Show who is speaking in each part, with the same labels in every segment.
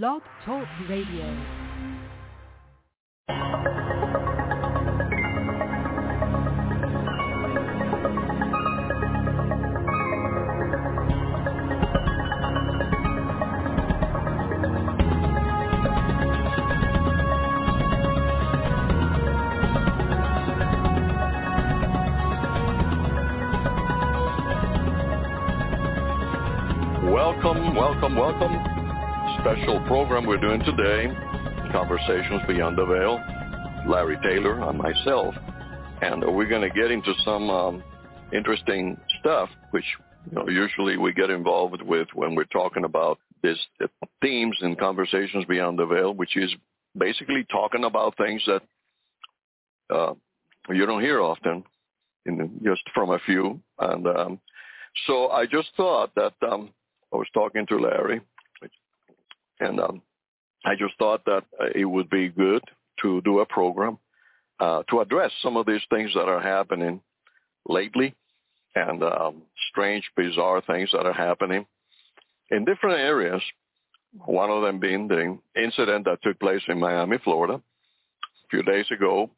Speaker 1: Blog Talk Radio.
Speaker 2: Welcome, welcome, welcome. Special program we're doing today, Conversations Beyond the Veil, Larry Taylor and myself. And we're going to get into some um, interesting stuff, which you know, usually we get involved with when we're talking about these themes and Conversations Beyond the Veil, which is basically talking about things that uh, you don't hear often, in, just from a few. And um, so I just thought that um, I was talking to Larry, and um, I just thought that it would be good to do a program uh, to address some of these things that are happening lately and um, strange, bizarre things that are happening in different areas. One of them being the incident that took place in Miami, Florida, a few days ago,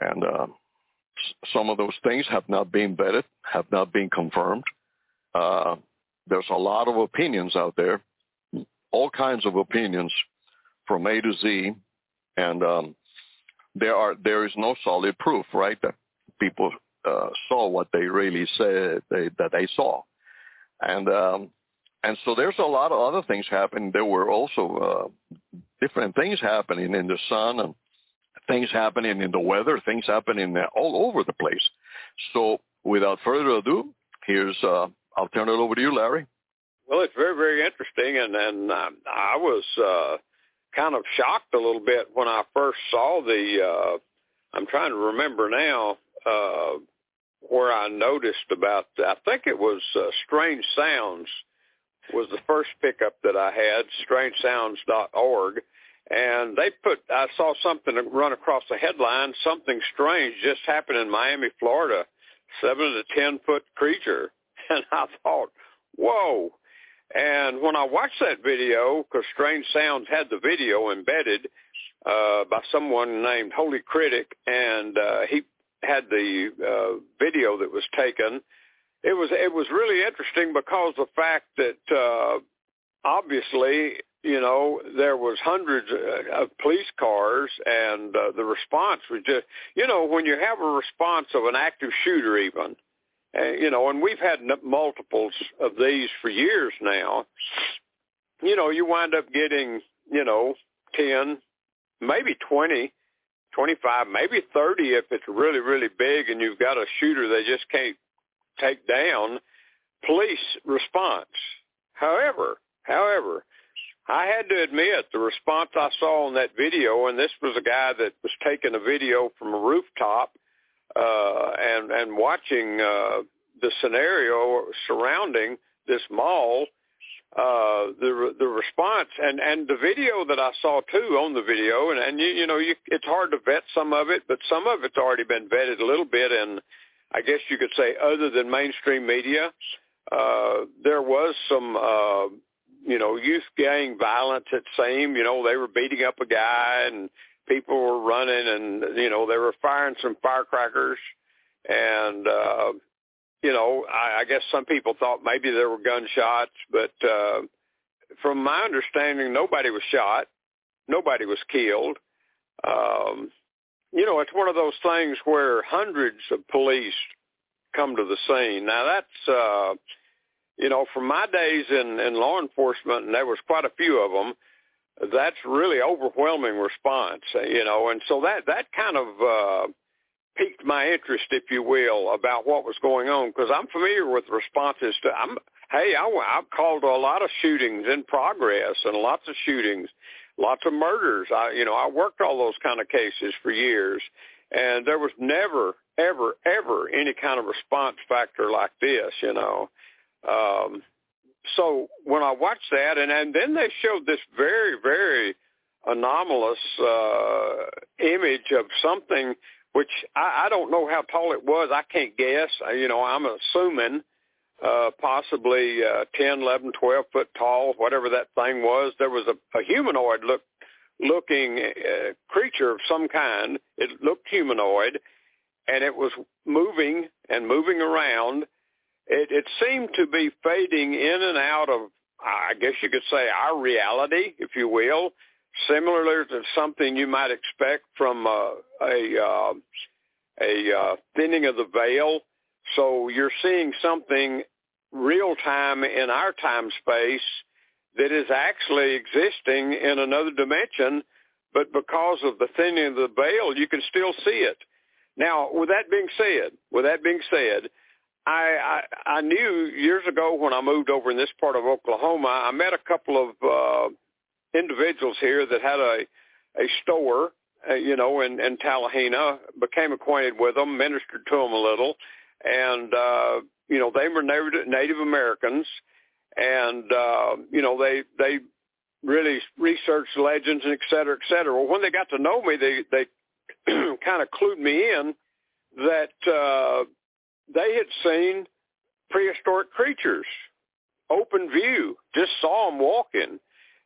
Speaker 2: and uh, some of those things have not been vetted, have not been confirmed. Uh, there's a lot of opinions out there, all kinds of opinions from A to Z, and um, there are there is no solid proof, right, that people uh, saw what they really said they, that they saw, and um, and so there's a lot of other things happening. There were also uh, different things happening in the sun and things happening in the weather, things happening all over the place. So without further ado, here's uh, I'll turn it over to you, Larry.
Speaker 3: Well, it's very, very interesting, and and uh, I was uh, kind of shocked a little bit when I first saw the. Uh, I'm trying to remember now uh, where I noticed about. I think it was uh, Strange Sounds was the first pickup that I had. StrangeSounds.org, and they put. I saw something run across the headline. Something strange just happened in Miami, Florida. Seven to ten foot creature and I thought, whoa. And when I watched that video, because Strange Sounds had the video embedded uh, by someone named Holy Critic, and uh, he had the uh, video that was taken. It was it was really interesting because the fact that uh, obviously you know there was hundreds of police cars, and uh, the response was just you know when you have a response of an active shooter even uh, you know, and we've had multiples of these for years now. You know, you wind up getting, you know, 10, maybe 20, 25, maybe 30 if it's really, really big and you've got a shooter they just can't take down. Police response. However, however, I had to admit the response I saw in that video, and this was a guy that was taking a video from a rooftop uh, and and watching uh, the scenario surrounding this mall, uh, the the response and and the video that I saw too on the video, and and you you know you, it's hard to vet some of it, but some of it's already been vetted a little bit, and I guess you could say other than mainstream media, uh, there was some. Uh, you know, youth gang violence, it seemed, you know, they were beating up a guy and people were running and you know they were firing some firecrackers. And uh you know I, I guess some people thought maybe there were gunshots but uh from my understanding nobody was shot. Nobody was killed. Um you know it's one of those things where hundreds of police come to the scene. Now that's uh you know from my days in in law enforcement and there was quite a few of them that's really overwhelming response, you know, and so that that kind of uh, piqued my interest, if you will, about what was going on because I'm familiar with responses to. I'm hey, I, I've called a lot of shootings in progress and lots of shootings, lots of murders. I you know I worked all those kind of cases for years, and there was never ever ever any kind of response factor like this, you know. Um, so when I watched that, and and then they showed this very very anomalous uh, image of something which I, I don't know how tall it was. I can't guess. You know, I'm assuming uh, possibly uh, 10, 11, 12 foot tall, whatever that thing was. There was a, a humanoid look, looking uh, creature of some kind. It looked humanoid, and it was moving and moving around. It, it seemed to be fading in and out of, I guess you could say, our reality, if you will, similar to something you might expect from uh, a uh, a uh, thinning of the veil. So you're seeing something real time in our time space that is actually existing in another dimension, but because of the thinning of the veil, you can still see it. Now, with that being said, with that being said, I, I I knew years ago when I moved over in this part of Oklahoma, I met a couple of uh, individuals here that had a a store, uh, you know, in in Talihina. Became acquainted with them, ministered to them a little, and uh, you know they were Native, Native Americans, and uh, you know they they really researched legends and et cetera, et cetera. Well, when they got to know me, they they kind of clued me in that uh, they had seen prehistoric creatures, open view, just saw them walking,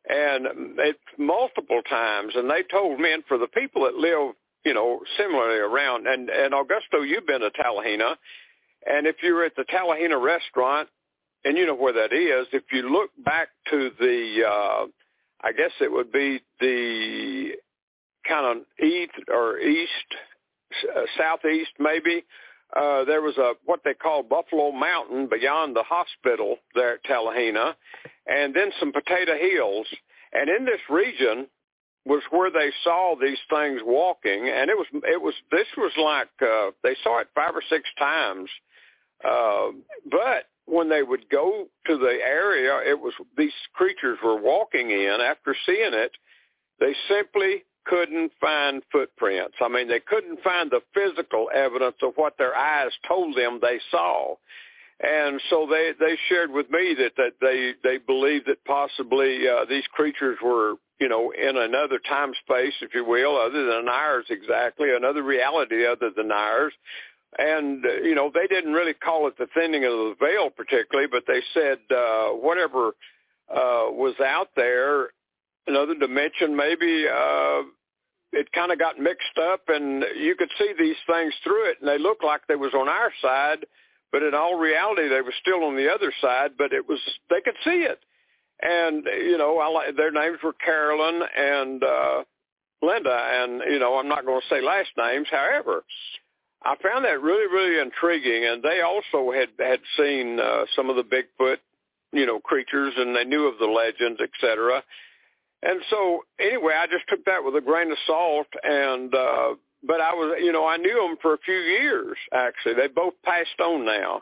Speaker 3: and it multiple times. And they told me, and for the people that live, you know, similarly around, and and Augusto, you've been to Talihina, and if you're at the Talihina restaurant, and you know where that is, if you look back to the, uh, I guess it would be the kind of east or east, uh, southeast maybe. Uh, there was a what they call Buffalo Mountain beyond the hospital there at Talihina, and then some Potato Hills. And in this region was where they saw these things walking, and it was it was this was like uh, they saw it five or six times uh, but when they would go to the area, it was these creatures were walking in. After seeing it, they simply couldn't find footprints. I mean, they couldn't find the physical evidence of what their eyes told them they saw. And so they they shared with me that that they they believed that possibly uh, these creatures were you know in another time space, if you will, other than ours exactly, another reality other than ours, and uh, you know they didn't really call it the thinning of the veil particularly, but they said uh, whatever uh, was out there, another dimension maybe. Uh, it kind of got mixed up, and you could see these things through it, and they looked like they was on our side, but in all reality they were still on the other side. But it was they could see it, and you know I, their names were Carolyn and uh, Linda, and you know I'm not going to say last names. However, I found that really, really intriguing. And they also had had seen uh, some of the Bigfoot, you know, creatures, and they knew of the legends, et cetera. And so, anyway, I just took that with a grain of salt. And uh, but I was, you know, I knew them for a few years. Actually, they both passed on now.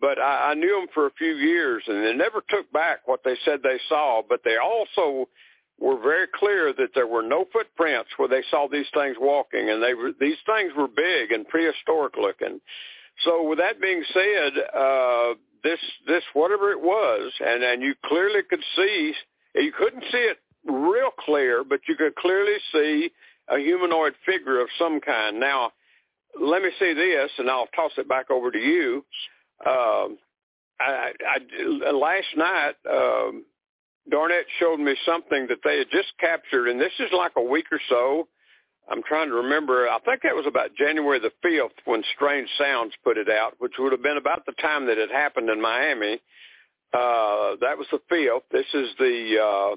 Speaker 3: But I, I knew them for a few years, and they never took back what they said they saw. But they also were very clear that there were no footprints where they saw these things walking, and they were these things were big and prehistoric looking. So, with that being said, uh, this this whatever it was, and and you clearly could see, you couldn't see it real clear, but you could clearly see a humanoid figure of some kind. Now, let me say this, and I'll toss it back over to you. Um, I, I, last night, um, Darnett showed me something that they had just captured, and this is like a week or so. I'm trying to remember. I think that was about January the 5th when Strange Sounds put it out, which would have been about the time that it happened in Miami. Uh, that was the 5th. This is the, uh,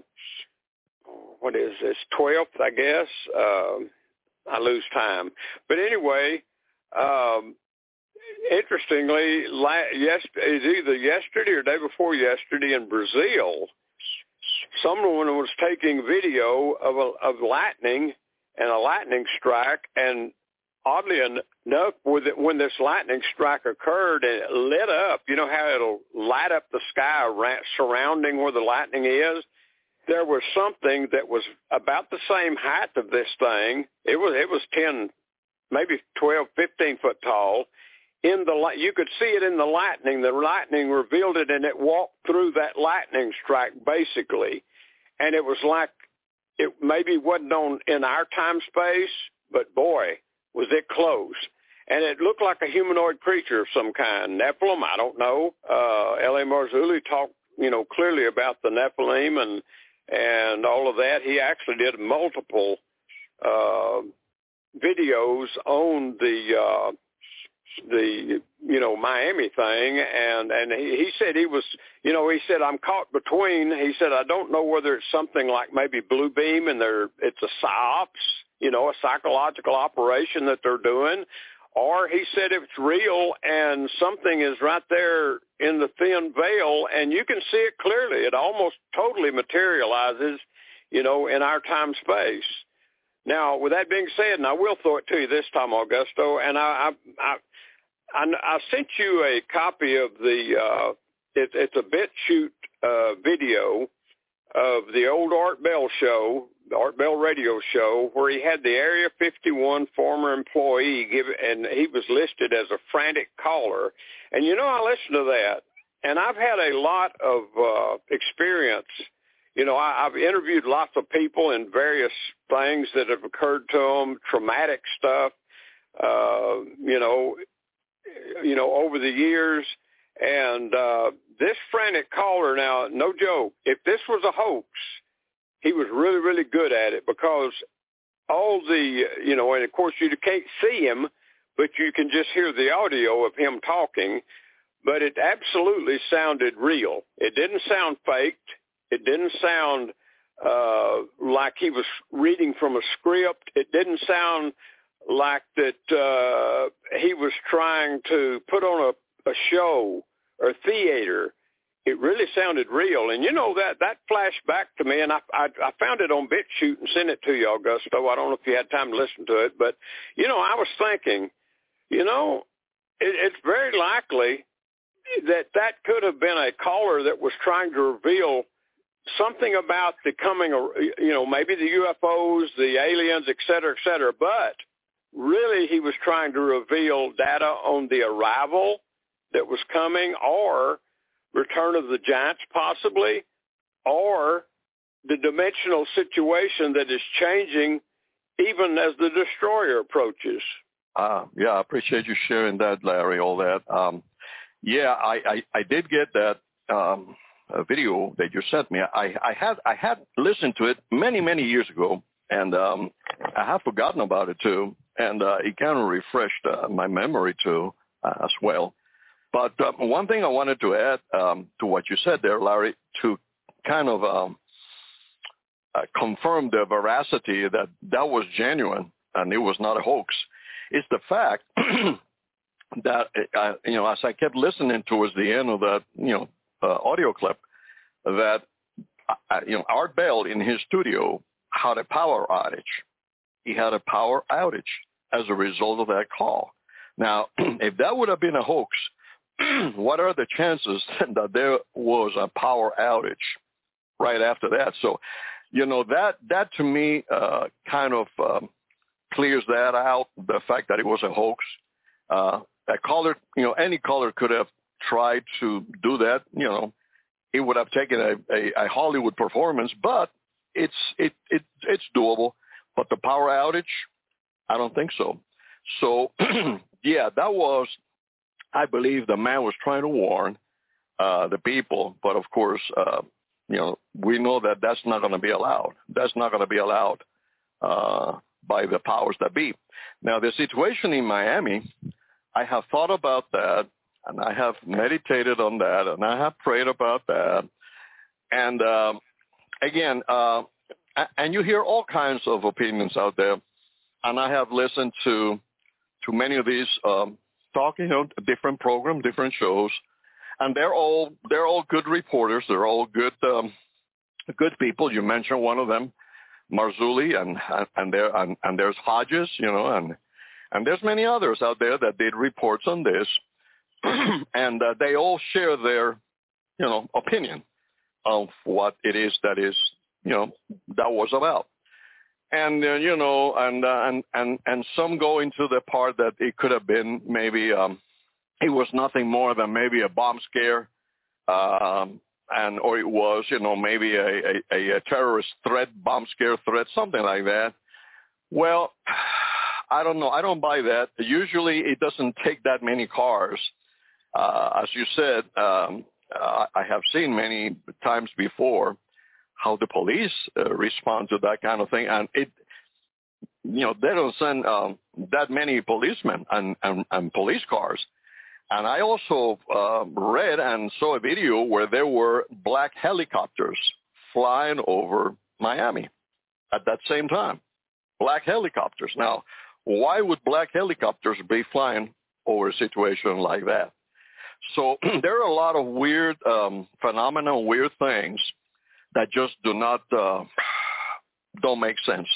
Speaker 3: what is this, 12th, I guess. Uh, I lose time. But anyway, um, interestingly, la- yes, either yesterday or day before yesterday in Brazil – someone was taking video of a, of lightning and a lightning strike, and oddly enough, when this lightning strike occurred, it lit up. You know how it'll light up the sky surrounding where the lightning is. There was something that was about the same height of this thing. It was it was ten, maybe twelve, fifteen foot tall, in the light, you could see it in the lightning. The lightning revealed it, and it walked through that lightning strike basically, and it was like it maybe wasn't on in our time space, but boy, was it close. and it looked like a humanoid creature of some kind. Nephilim, I don't know. Uh, L.A. Marzulli talked, you know, clearly about the Nephilim and and all of that. He actually did multiple uh, videos on the uh, the you know Miami thing, and and he, he said he was you know he said I'm caught between. He said I don't know whether it's something like maybe Blue Beam and they're it's a psyops, you know, a psychological operation that they're doing, or he said it's real and something is right there in the thin veil and you can see it clearly. It almost totally materializes, you know, in our time space. Now, with that being said, and I will throw it to you this time, Augusto, and I, I, I, I sent you a copy of the, uh, it, it's a BitChute uh, video of the old Art Bell show, the Art Bell radio show, where he had the Area 51 former employee give, and he was listed as a frantic caller. And you know, I listened to that, and I've had a lot of uh, experience you know, I, I've interviewed lots of people in various things that have occurred to them, traumatic stuff, uh, you know, you know, over the years. And uh, this frantic caller, now, no joke, if this was a hoax, he was really, really good at it because all the, you know, and of course you can't see him, but you can just hear the audio of him talking. But it absolutely sounded real. It didn't sound faked. It didn't sound uh, like he was reading from a script. It didn't sound like that uh, he was trying to put on a, a show or theater. It really sounded real, and you know that that flashed back to me, and I I, I found it on BitChute and sent it to you, Augusto. I don't know if you had time to listen to it, but you know I was thinking, you know, it, it's very likely that that could have been a caller that was trying to reveal something about the coming, you know, maybe the UFOs, the aliens, et cetera, et cetera. But really, he was trying to reveal data on the arrival that was coming, or return of the giants, possibly, or the dimensional situation that is changing even as the destroyer approaches.
Speaker 2: Uh, yeah, I appreciate you sharing that, Larry, all that. Um, yeah, I, I, I did get that. Um, uh, video that you sent me. I, I had I had listened to it many many years ago, and um, I have forgotten about it too. And uh, it kind of refreshed uh, my memory too uh, as well. But uh, one thing I wanted to add um, to what you said there, Larry, to kind of um, uh, confirm the veracity that that was genuine and it was not a hoax, is the fact that uh, you know as I kept listening towards the end of that you know uh, audio clip that uh, you know Art Bell in his studio had a power outage. He had a power outage as a result of that call. Now, if that would have been a hoax, what are the chances that there was a power outage right after that? So, you know that that to me uh, kind of um, clears that out. The fact that it was a hoax. Uh, a caller, you know, any caller could have tried to do that, you know, it would have taken a, a, a Hollywood performance, but it's it, it it's doable. But the power outage, I don't think so. So yeah, that was, I believe, the man was trying to warn uh, the people. But of course, uh, you know, we know that that's not going to be allowed. That's not going to be allowed uh, by the powers that be. Now, the situation in Miami, I have thought about that and I have meditated on that, and I have prayed about that. And um, again, uh, and you hear all kinds of opinions out there, and I have listened to to many of these um, talking, know, different programs, different shows, and they're all they're all good reporters. They're all good um, good people. You mentioned one of them, Marzulli, and and there and, and there's Hodges, you know, and and there's many others out there that did reports on this. and uh, they all share their, you know, opinion of what it is that is, you know, that was about. And uh, you know, and uh, and and and some go into the part that it could have been maybe um, it was nothing more than maybe a bomb scare, um, and or it was, you know, maybe a, a, a terrorist threat, bomb scare threat, something like that. Well, I don't know. I don't buy that. Usually, it doesn't take that many cars. Uh, as you said, um, uh, I have seen many times before how the police uh, respond to that kind of thing, and it, you know, they don't send um, that many policemen and, and, and police cars. And I also uh, read and saw a video where there were black helicopters flying over Miami at that same time. Black helicopters. Now, why would black helicopters be flying over a situation like that? So there are a lot of weird um, phenomena, weird things that just do not uh, don't make sense.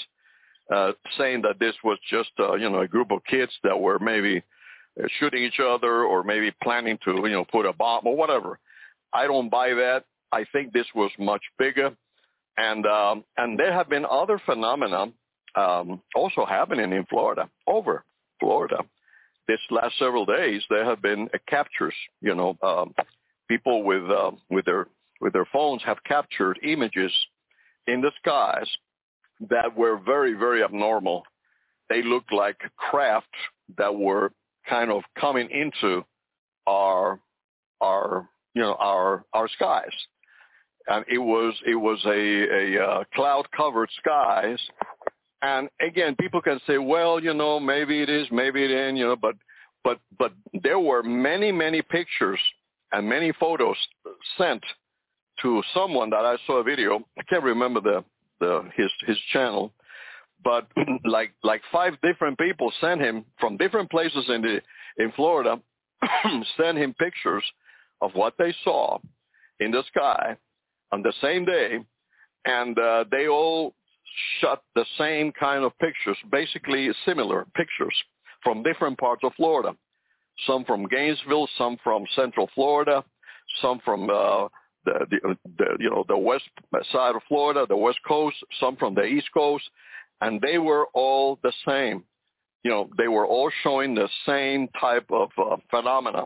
Speaker 2: Uh, saying that this was just uh, you know a group of kids that were maybe uh, shooting each other or maybe planning to you know put a bomb or whatever. I don't buy that. I think this was much bigger, and um, and there have been other phenomena um, also happening in Florida, over Florida. This last several days, there have been uh, captures. You know, um, people with uh, with their with their phones have captured images in the skies that were very very abnormal. They looked like craft that were kind of coming into our our you know our our skies and it was it was a a uh, cloud covered skies and again people can say well you know maybe it is maybe it ain't you know but but but there were many many pictures and many photos sent to someone that I saw a video I can't remember the the his his channel but like like five different people sent him from different places in the in Florida sent him pictures of what they saw in the sky on the same day, and uh, they all shot the same kind of pictures, basically similar pictures from different parts of Florida. Some from Gainesville, some from Central Florida, some from uh, the, the, you know the west side of Florida, the west coast, some from the east coast, and they were all the same. You know, they were all showing the same type of uh, phenomena.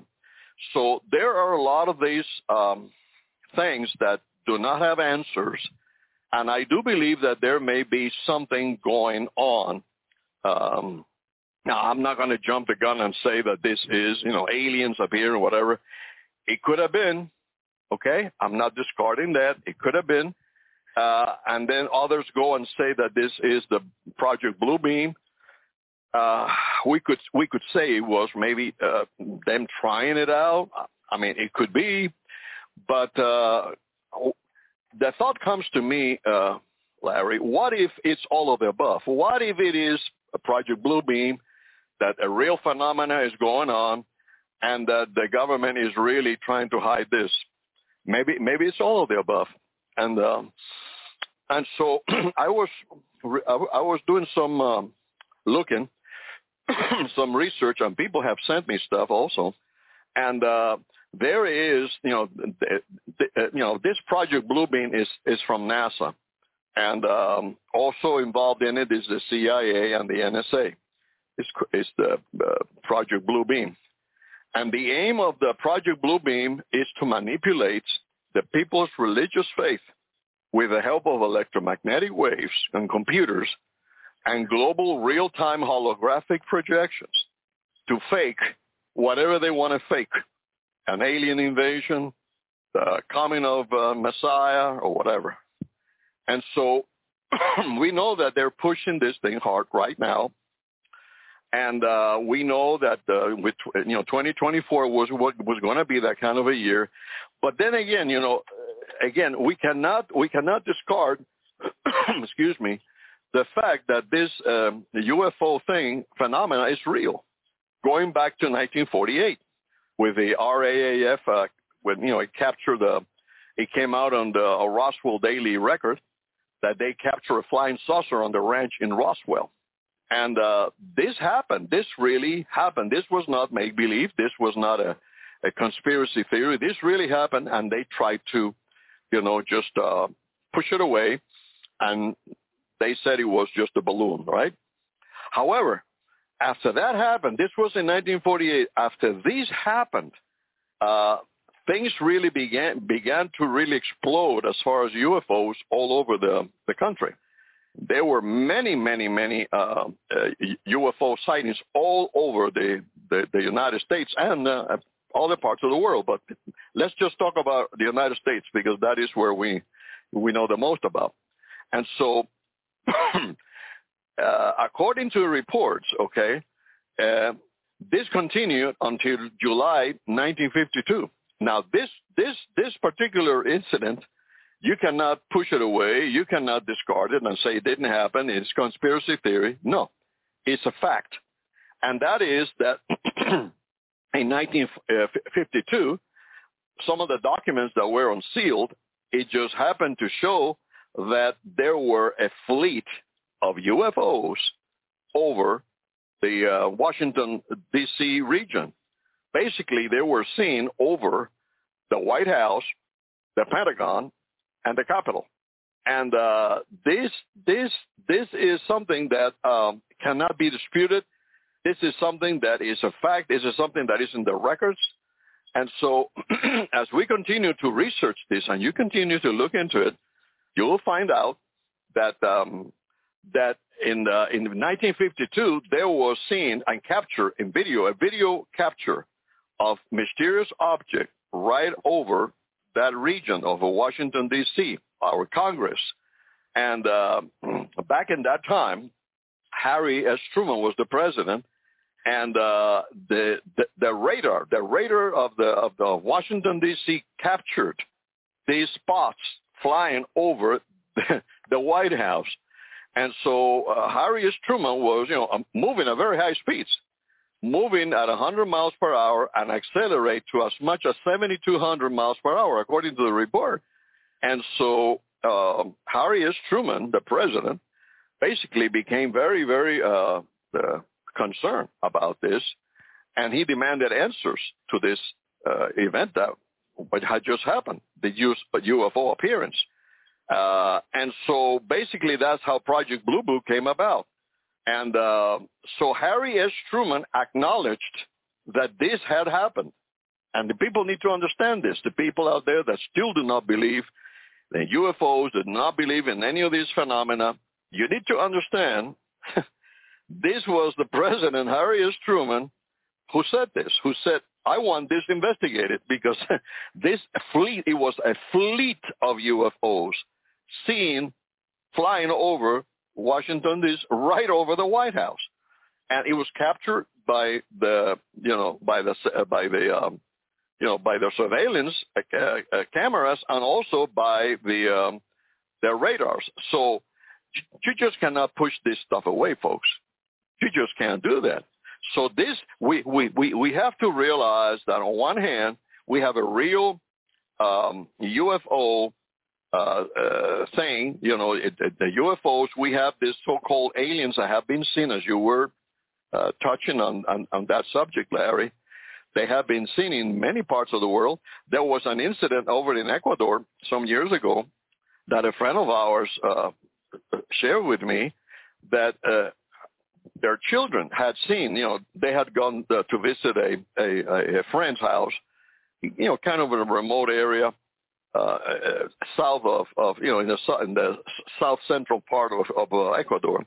Speaker 2: So there are a lot of these um, things that do not have answers, and I do believe that there may be something going on. Um, now, I'm not going to jump the gun and say that this is, you know, aliens up here or whatever. It could have been, okay? I'm not discarding that. It could have been. Uh, and then others go and say that this is the Project Bluebeam. Uh, we could we could say it was maybe uh, them trying it out. I mean, it could be, but uh, the thought comes to me, uh, Larry. What if it's all of the above? What if it is a Project Bluebeam, that a real phenomena is going on, and that the government is really trying to hide this? Maybe maybe it's all of the above, and um, and so I was I was doing some um, looking, some research, and people have sent me stuff also, and uh, there is, you know, the, the, uh, you know, this project Bluebeam is is from NASA, and um, also involved in it is the CIA and the NSA. It's, it's the uh, Project Bluebeam, and the aim of the Project Bluebeam is to manipulate the people's religious faith with the help of electromagnetic waves and computers and global real-time holographic projections to fake whatever they want to fake an alien invasion, the coming of uh, Messiah, or whatever. And so we know that they're pushing this thing hard right now. And uh, we know that uh, with you know 2024 was what was going to be that kind of a year, but then again, you know, again we cannot we cannot discard, excuse me, the fact that this um, UFO thing phenomena is real, going back to 1948 with the RAAF uh, when you know it captured the it came out on the a Roswell Daily Record that they captured a flying saucer on the ranch in Roswell. And uh, this happened. This really happened. This was not make believe. This was not a, a conspiracy theory. This really happened, and they tried to, you know, just uh, push it away. And they said it was just a balloon, right? However, after that happened, this was in 1948. After this happened, uh, things really began began to really explode as far as UFOs all over the the country, there were many, many, many uh, uh, UFO sightings all over the, the, the United States and uh, other parts of the world. But let's just talk about the United States because that is where we we know the most about. And so, uh, according to reports, okay, uh, this continued until July 1952. Now, this this this particular incident you cannot push it away. You cannot discard it and say it didn't happen. It's conspiracy theory. No, it's a fact. And that is that in 1952, some of the documents that were unsealed, it just happened to show that there were a fleet of UFOs over the uh, Washington, D.C. region. Basically, they were seen over the White House, the Pentagon, and the Capitol. And uh, this this this is something that um, cannot be disputed. This is something that is a fact. This is something that is in the records. And so, as we continue to research this, and you continue to look into it, you will find out that um, that in the, in 1952 there was seen and captured in video a video capture of mysterious object right over that region of Washington, D.C., our Congress. And uh, back in that time, Harry S. Truman was the president, and uh, the, the, the radar, the radar of the of the Washington D.C. captured these spots flying over the, the White House, and so uh, Harry S. Truman was, you know, um, moving at very high speeds moving at 100 miles per hour and accelerate to as much as 7,200 miles per hour, according to the report. And so uh, Harry S. Truman, the president, basically became very, very uh, uh, concerned about this, and he demanded answers to this uh, event that had just happened, the UFO appearance. Uh, and so basically that's how Project Blue Book came about. And uh, so Harry S. Truman acknowledged that this had happened. And the people need to understand this. The people out there that still do not believe in UFOs, do not believe in any of these phenomena, you need to understand this was the president, Harry S. Truman, who said this, who said, I want this investigated because this fleet, it was a fleet of UFOs seen flying over Washington is right over the White House, and it was captured by the you know by the by the um, you know by the surveillance uh, uh, cameras and also by the um, their radars. So you just cannot push this stuff away, folks. You just can't do that. So this we we we, we have to realize that on one hand we have a real um, UFO uh, uh, saying, you know, it, the UFOs, we have these so-called aliens that have been seen, as you were uh, touching on, on, on that subject, Larry. They have been seen in many parts of the world. There was an incident over in Ecuador some years ago that a friend of ours uh, shared with me that uh, their children had seen, you know, they had gone uh, to visit a, a, a friend's house, you know, kind of in a remote area uh, south of, of, you know, in the, in the south central part of, of uh, Ecuador.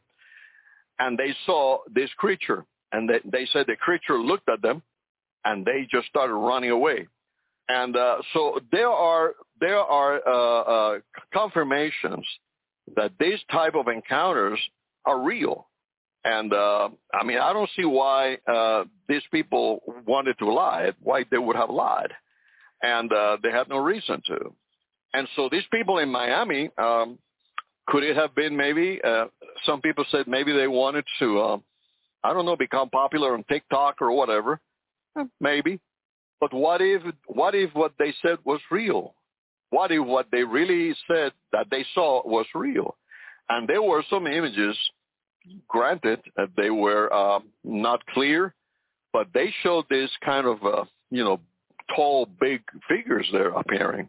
Speaker 2: And they saw this creature. And they, they said the creature looked at them and they just started running away. And uh, so there are, there are uh, uh, confirmations that these type of encounters are real. And uh, I mean, I don't see why uh, these people wanted to lie, why they would have lied and uh, they had no reason to. And so these people in Miami, um, could it have been maybe? Uh, some people said maybe they wanted to, uh, I don't know, become popular on TikTok or whatever. Eh, maybe. But what if what if what they said was real? What if what they really said that they saw was real? And there were some images, granted, that they were uh, not clear, but they showed this kind of, uh, you know, tall, big figures there appearing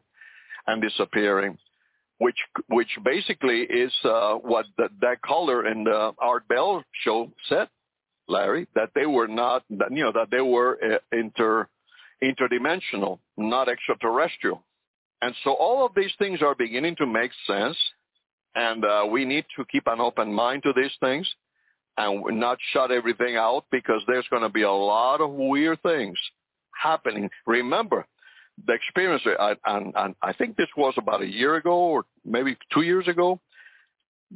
Speaker 2: and disappearing, which which basically is uh, what the, that caller in the Art Bell show said, Larry, that they were not, you know, that they were uh, inter interdimensional, not extraterrestrial. And so all of these things are beginning to make sense. and uh, we need to keep an open mind to these things and not shut everything out because there's going to be a lot of weird things happening. Remember, the experience, and, and I think this was about a year ago or maybe two years ago,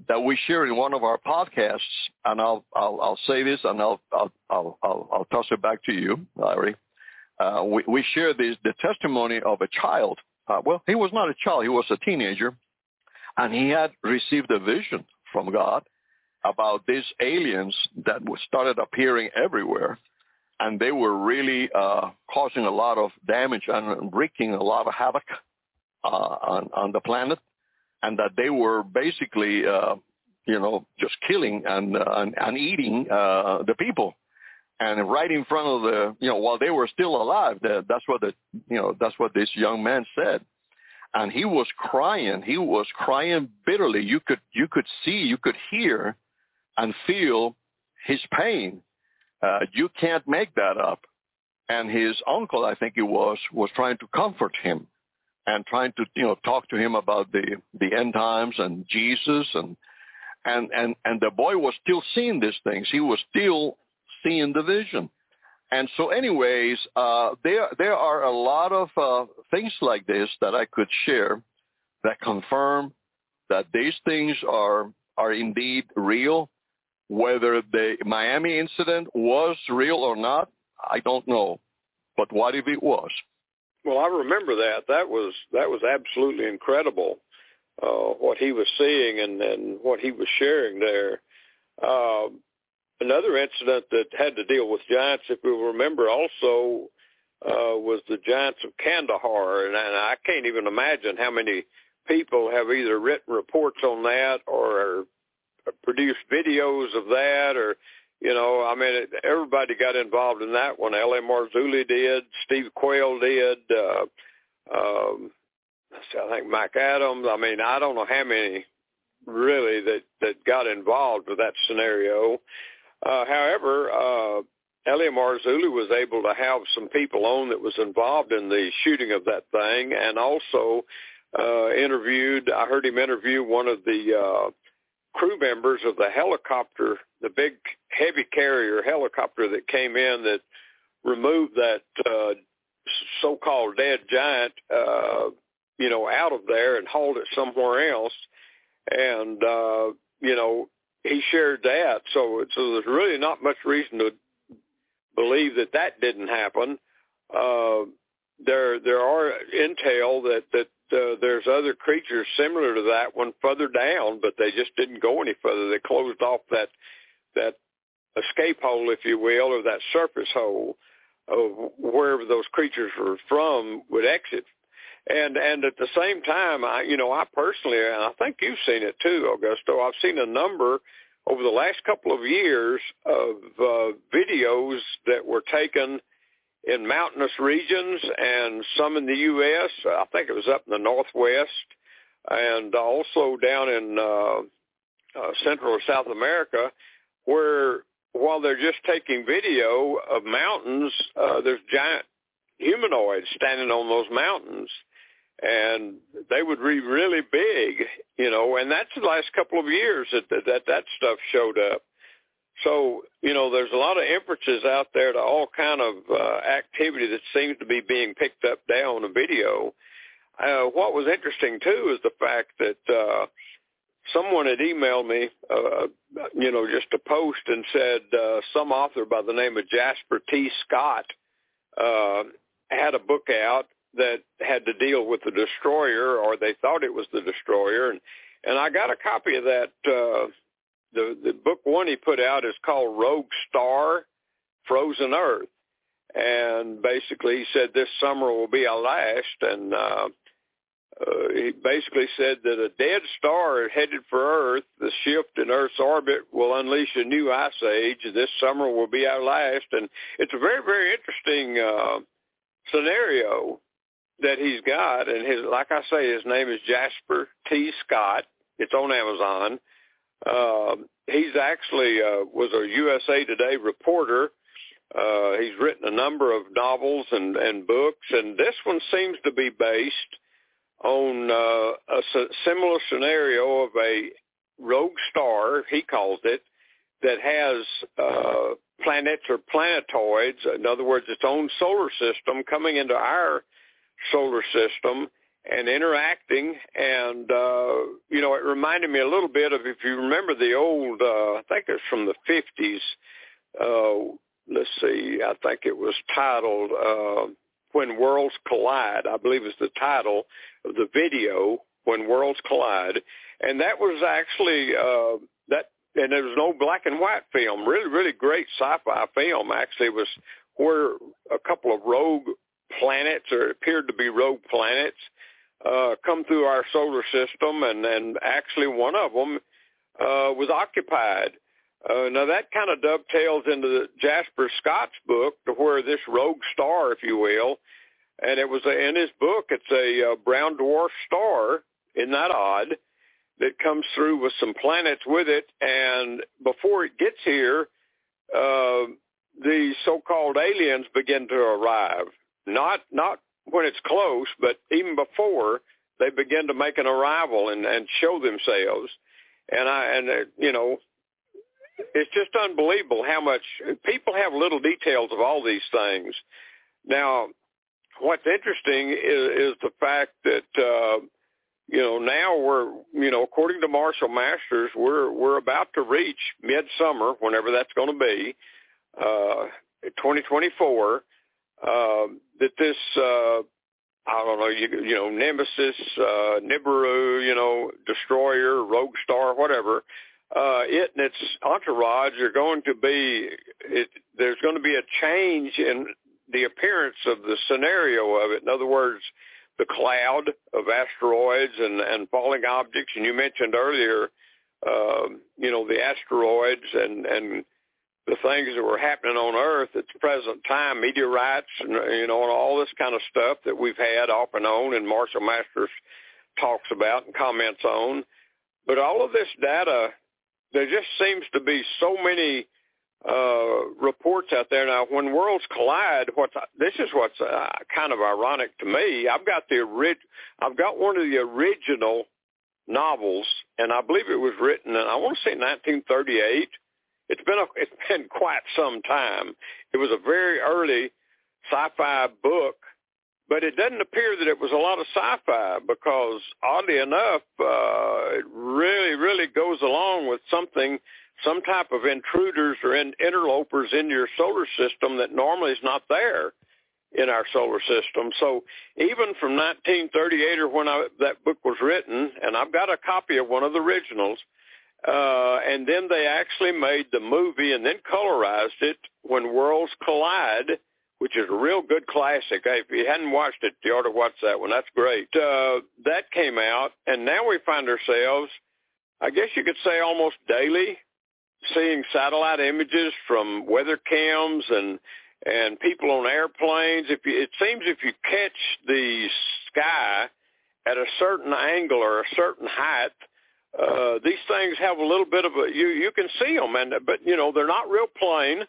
Speaker 2: that we share in one of our podcasts, and I'll I'll, I'll say this, and I'll I'll I'll I'll, toss it back to you, Larry. Uh, we we this the testimony of a child. Uh, well, he was not a child; he was a teenager, and he had received a vision from God about these aliens that started appearing everywhere, and they were really uh, causing a lot of damage and wreaking a lot of havoc uh, on on the planet and that they were basically, uh, you know, just killing and uh, and, and eating uh, the people. And right in front of the, you know, while they were still alive, the, that's what the, you know, that's what this young man said. And he was crying. He was crying bitterly. You could, you could see, you could hear, and feel his pain. Uh, you can't make that up. And his uncle, I think it was, was trying to comfort him and trying to you know talk to him about the the end times and Jesus and and and and the boy was still seeing these things. He was still seeing the vision. And so, anyways, uh, there there are a lot of uh, things like this that I could share that confirm that these things are are indeed real. Whether the Miami incident was real or not, I don't know. But what if it was?
Speaker 3: Well, I remember that. That was that was absolutely incredible. Uh, what he was seeing and, and what he was sharing there. Uh, another incident that had to deal with giants, if we remember, also uh, was the giants of Kandahar, and, and I can't even imagine how many people have either written reports on that or produced videos of that or you know, I mean, it, everybody got involved in that one. L.A. Marzulli did. Steve Quayle did. Uh, um, I think Mike Adams. I mean, I don't know how many really that that got involved with that scenario. Uh, however, uh, L.A. Marzulli was able to have some people on that was involved in the shooting of that thing, and also uh, interviewed. I heard him interview one of the uh, crew members of the helicopter, the big heavy carrier helicopter that came in that removed that uh, so-called dead giant, uh, you know, out of there and hauled it somewhere else. And, uh, you know, he shared that. So, so there's really not much reason to believe that that didn't happen. Uh, there, there are intel that, that uh, there's other creatures similar to that one further down, but they just didn't go any further. They closed off that that escape hole, if you will, or that surface hole of wherever those creatures were from would exit. And and at the same time, I you know I personally, and I think you've seen it too, Augusto. I've seen a number over the last couple of years of uh, videos that were taken in mountainous regions and some in the U.S. I think it was up in the Northwest and also down in uh, uh, Central or South America where while they're just taking video of mountains, uh, there's giant humanoids standing on those mountains and they would be really big, you know, and that's the last couple of years that that, that, that stuff showed up. So, you know, there's a lot of inferences out there to all kind of uh, activity that seems to be being picked up down on video. Uh, what was interesting too is the fact that uh, someone had emailed me, uh, you know, just a post and said uh, some author by the name of Jasper T. Scott uh, had a book out that had to deal with the destroyer, or they thought it was the destroyer, and and I got a copy of that uh, the the book one he put out is called Rogue Star, Frozen Earth, and basically he said this summer will be our last, and uh, uh, he basically said that a dead star headed for Earth, the shift in Earth's orbit will unleash a new ice age. This summer will be our last, and it's a very very interesting uh, scenario that he's got, and his like I say, his name is Jasper T. Scott. It's on Amazon uh, he's actually uh, was a USA Today reporter. Uh, he's written a number of novels and, and books, and this one seems to be based on uh, a similar scenario of a rogue star, he calls it, that has uh, planets or planetoids, in other words, its own solar system coming into our solar system and interacting. And, uh, you know, it reminded me a little bit of, if you remember the old, uh, I think it's from the 50s, uh, let's see, I think it was titled uh, When Worlds Collide, I believe is the title of the video, When Worlds Collide. And that was actually, uh, that and there was no black and white film. Really, really great sci-fi film. Actually, it was where a couple of rogue planets, or appeared to be rogue planets, uh, come through our solar system, and and actually one of them uh, was occupied. Uh, now that kind of dovetails into the Jasper Scott's book, to where this rogue star, if you will, and it was a, in his book. It's a uh, brown dwarf star. Isn't that odd? that comes through with some planets with it, and before it gets here, uh, the so-called aliens begin to arrive. Not not when it's close, but even before they begin to make an arrival and, and show themselves. And I and uh, you know, it's just unbelievable how much people have little details of all these things. Now, what's interesting is, is the fact that. Uh, you know, now we're, you know, according to Marshall Masters, we're we're about to reach midsummer, whenever that's going to be, uh, 2024. Uh, that this, uh, I don't know, you, you know, Nemesis, uh, Nibiru, you know, destroyer, rogue star, whatever. Uh, it and its entourage are going to be. It, there's going to be a change in the appearance of the scenario of it. In other words, the cloud of asteroids and, and falling objects. And you mentioned earlier, uh, you know, the asteroids and, and the things that were happening on Earth at the present time, meteorites, and, you know, and all this kind of stuff that we've had off and on and Marshall Masters talks about and comments on. But all of this data, there just seems to be so many uh, reports out there now. When worlds collide, what's this is what's uh, kind of ironic to me. I've got the orig- I've got one of the original novels, and I believe it was written in I want to say 1938. It's been a, it's been quite some time. It was a very early sci-fi book, but it doesn't appear that it was a lot of sci-fi because oddly enough, uh, it really really goes along with something some type of intruders or in, interlopers in your solar system that normally is not there in our solar system. So even from 1938 or when I, that book was written, and I've got a copy of one of the originals, uh, and then they actually made the movie and then colorized it when Worlds Collide, which is a real good classic. If you hadn't watched it, you ought to watch that one. That's great. Uh, that came out, and now we find ourselves, I guess you could say almost daily, seeing satellite images from weather cams and and people on airplanes. If you, it seems if you catch the sky at a certain angle or a certain height, uh, these things have a little bit of a you you can see them, and but you know they're not real plain.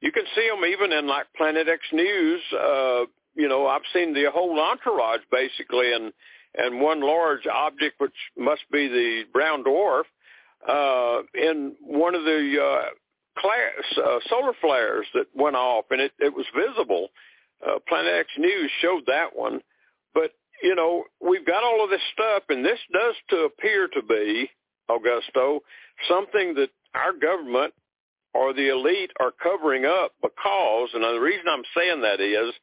Speaker 3: You can see them even in like Planet X News. Uh, you know, I've seen the whole entourage basically, and and one large object which must be the brown dwarf uh, in one of the uh, class, uh, solar flares that went off, and it, it was visible. Uh, Planet X News showed that one. But, you know, we've got all of this stuff, and this does to appear to be, Augusto, something that our government or the elite are covering up because, and the reason I'm saying that is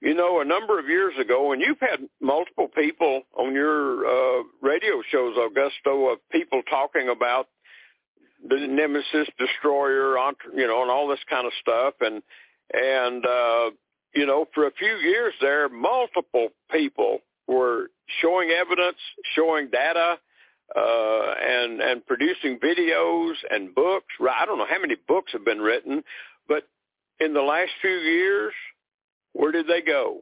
Speaker 3: you know, a number of years ago, and you've had multiple people on your uh, radio shows, Augusto, of people talking about the Nemesis destroyer, you know, and all this kind of stuff, and and uh, you know, for a few years there, multiple people were showing evidence, showing data, uh, and and producing videos and books. I don't know how many books have been written, but in the last few years, where did they go?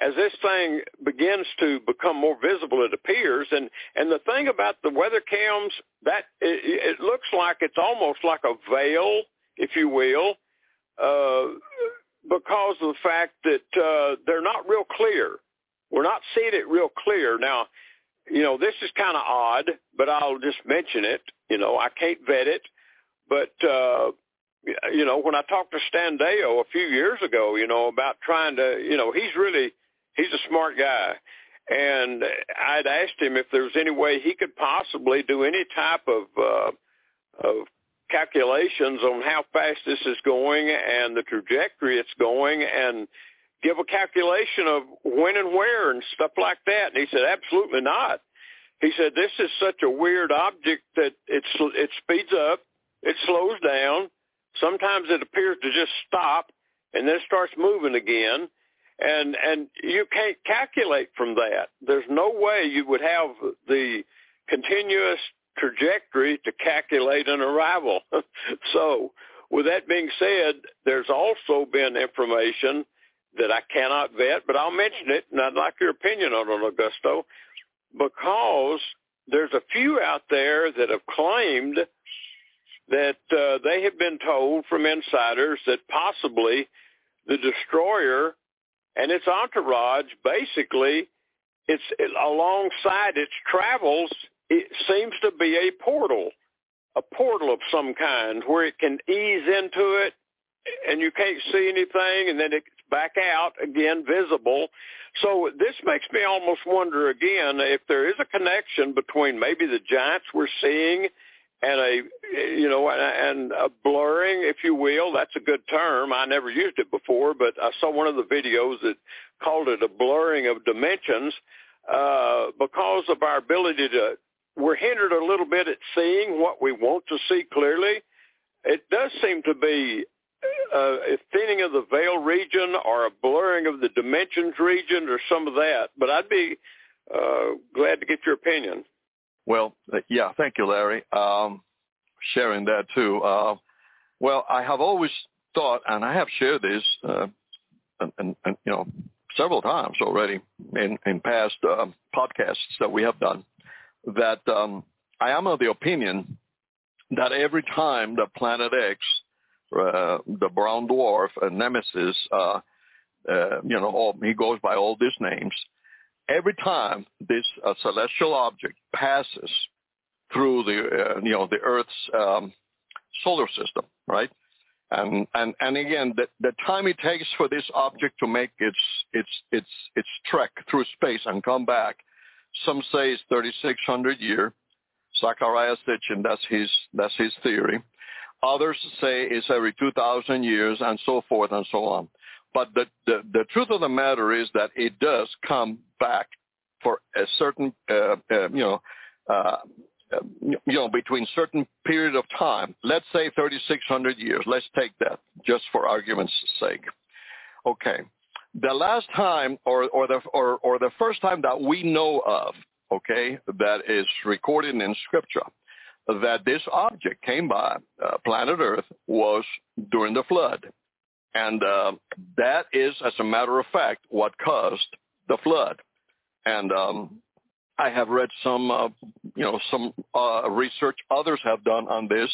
Speaker 3: As this thing begins to become more visible, it appears, and and the thing about the weather cams, that it, it looks like it's almost like a veil, if you will, uh, because of the fact that uh, they're not real clear we're not seeing it real clear. Now, you know, this is kind of odd, but I'll just mention it. You know, I can't vet it, but uh, you know, when I talked to Stan Deyo a few years ago, you know, about trying to, you know, he's really he's a smart guy, and I'd asked him if there was any way he could possibly do any type of uh, of calculations on how fast this is going and the trajectory it's going and give a calculation of when and where and stuff like that. And he said, absolutely not. He said, this is such a weird object that it's, it speeds up, it slows down. Sometimes it appears to just stop and then starts moving again. And, and you can't calculate from that. There's no way you would have the continuous trajectory to calculate an arrival. so with that being said, there's also been information that I cannot vet, but I'll mention it, and I'd like your opinion on it, Augusto, because there's a few out there that have claimed that uh, they have been told from insiders that possibly the destroyer and its entourage basically it's it, alongside its travels it seems to be a portal a portal of some kind where it can ease into it and you can't see anything and then it's back out again visible. So this makes me almost wonder again if there is a connection between maybe the giants we're seeing and a you know and a blurring if you will. That's a good term. I never used it before but i saw one of the videos that called it a blurring of dimensions uh because of our ability to we're hindered a little bit at seeing what we want to see clearly. It does seem to be uh, a thinning of the veil region or a blurring of the dimensions region or some of that. But I'd be uh, glad to get your opinion.
Speaker 2: Well, uh, yeah, thank you, Larry, um, sharing that too. Uh, well, I have always thought, and I have shared this, uh, and, and, and, you know, several times already in in past uh, podcasts that we have done, that um, I am of the opinion that every time the planet X uh, the brown dwarf, uh, Nemesis, uh, uh, you know, all, he goes by all these names. Every time this uh, celestial object passes through the, uh, you know, the Earth's um, solar system, right? And and and again, the, the time it takes for this object to make its its its its trek through space and come back, some say it's 3,600 year. Zecharia Sitchin, that's his that's his theory. Others say it's every 2,000 years and so forth and so on. But the, the, the truth of the matter is that it does come back for a certain, uh, uh, you know, uh, you know, between certain period of time. Let's say 3,600 years. Let's take that just for argument's sake. Okay. The last time or, or, the, or, or the first time that we know of, okay, that is recorded in Scripture that this object came by uh, planet Earth was during the flood. And uh, that is, as a matter of fact, what caused the flood. And um, I have read some, uh, you know, some uh, research others have done on this,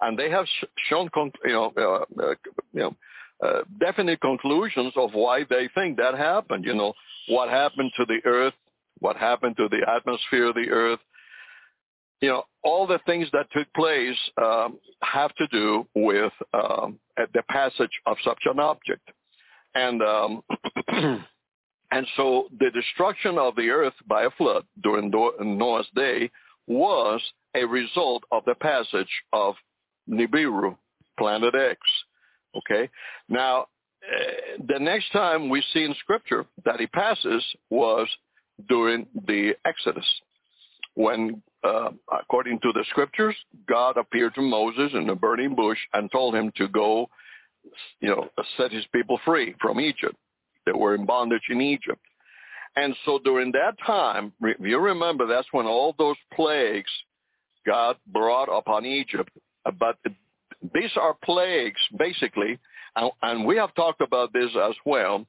Speaker 2: and they have sh- shown, con- you know, uh, uh, you know, uh, definite conclusions of why they think that happened. You know, what happened to the Earth, what happened to the atmosphere of the Earth, you know, all the things that took place um, have to do with um, the passage of such an object. And um, and so the destruction of the earth by a flood during Noah's day was a result of the passage of Nibiru, planet X. Okay. Now, uh, the next time we see in Scripture that he passes was during the Exodus, when uh, according to the scriptures, God appeared to Moses in a burning bush and told him to go, you know, set his people free from Egypt. They were in bondage in Egypt. And so during that time, you remember, that's when all those plagues God brought upon Egypt. But these are plagues, basically, and we have talked about this as well.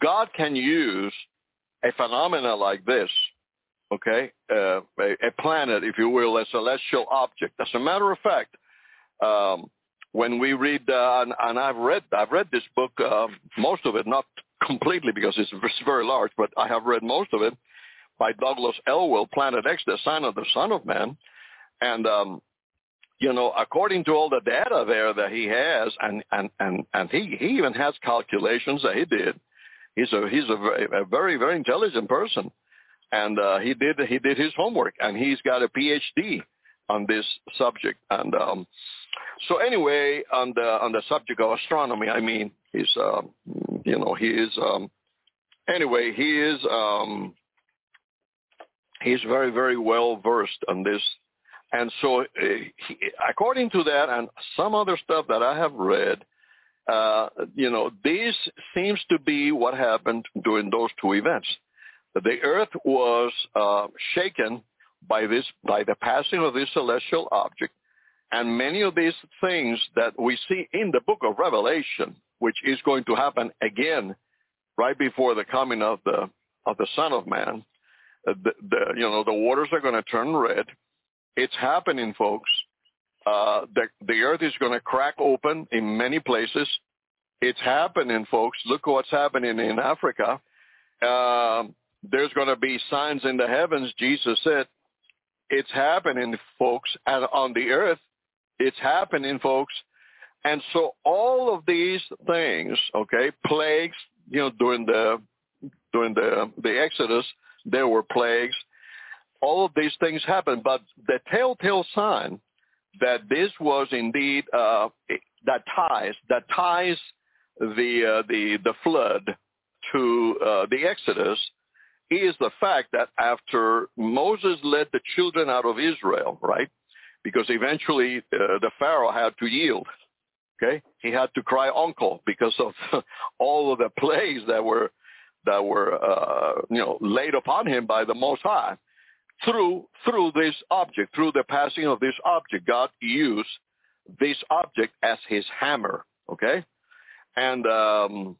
Speaker 2: God can use a phenomena like this okay, uh, a, a, planet, if you will, a celestial object. As a matter of fact, um, when we read, uh, and, and, I've read, I've read this book, uh, most of it, not completely because it's very large, but I have read most of it by Douglas Elwell, Planet X, the sign of the Son of Man. And, um, you know, according to all the data there that he has, and, and, and, and he, he even has calculations that he did. He's a, he's a a very, very intelligent person. And uh, he did he did his homework, and he's got a PhD on this subject. And um, so anyway, on the on the subject of astronomy, I mean, he's uh, you know he is um, anyway he is um, he's very very well versed on this. And so, uh, he, according to that and some other stuff that I have read, uh, you know, this seems to be what happened during those two events. The earth was uh, shaken by this by the passing of this celestial object and many of these things that we see in the book of revelation which is going to happen again right before the coming of the of the son of man uh, the, the you know the waters are going to turn red. It's happening folks. Uh, the the earth is going to crack open in many places. It's happening folks. Look what's happening in africa. Uh, there's going to be signs in the heavens jesus said it's happening, folks, and on the earth, it's happening, folks. And so all of these things, okay, plagues, you know, during the during the the Exodus, there were plagues. All of these things happened, but the telltale sign that this was indeed uh, that ties that ties the uh, the the flood to uh, the Exodus is the fact that after Moses led the children out of Israel, right? Because eventually uh, the Pharaoh had to yield. Okay, he had to cry uncle because of all of the plagues that were that were uh, you know laid upon him by the Most High. Through through this object, through the passing of this object, God used this object as His hammer. Okay, and um,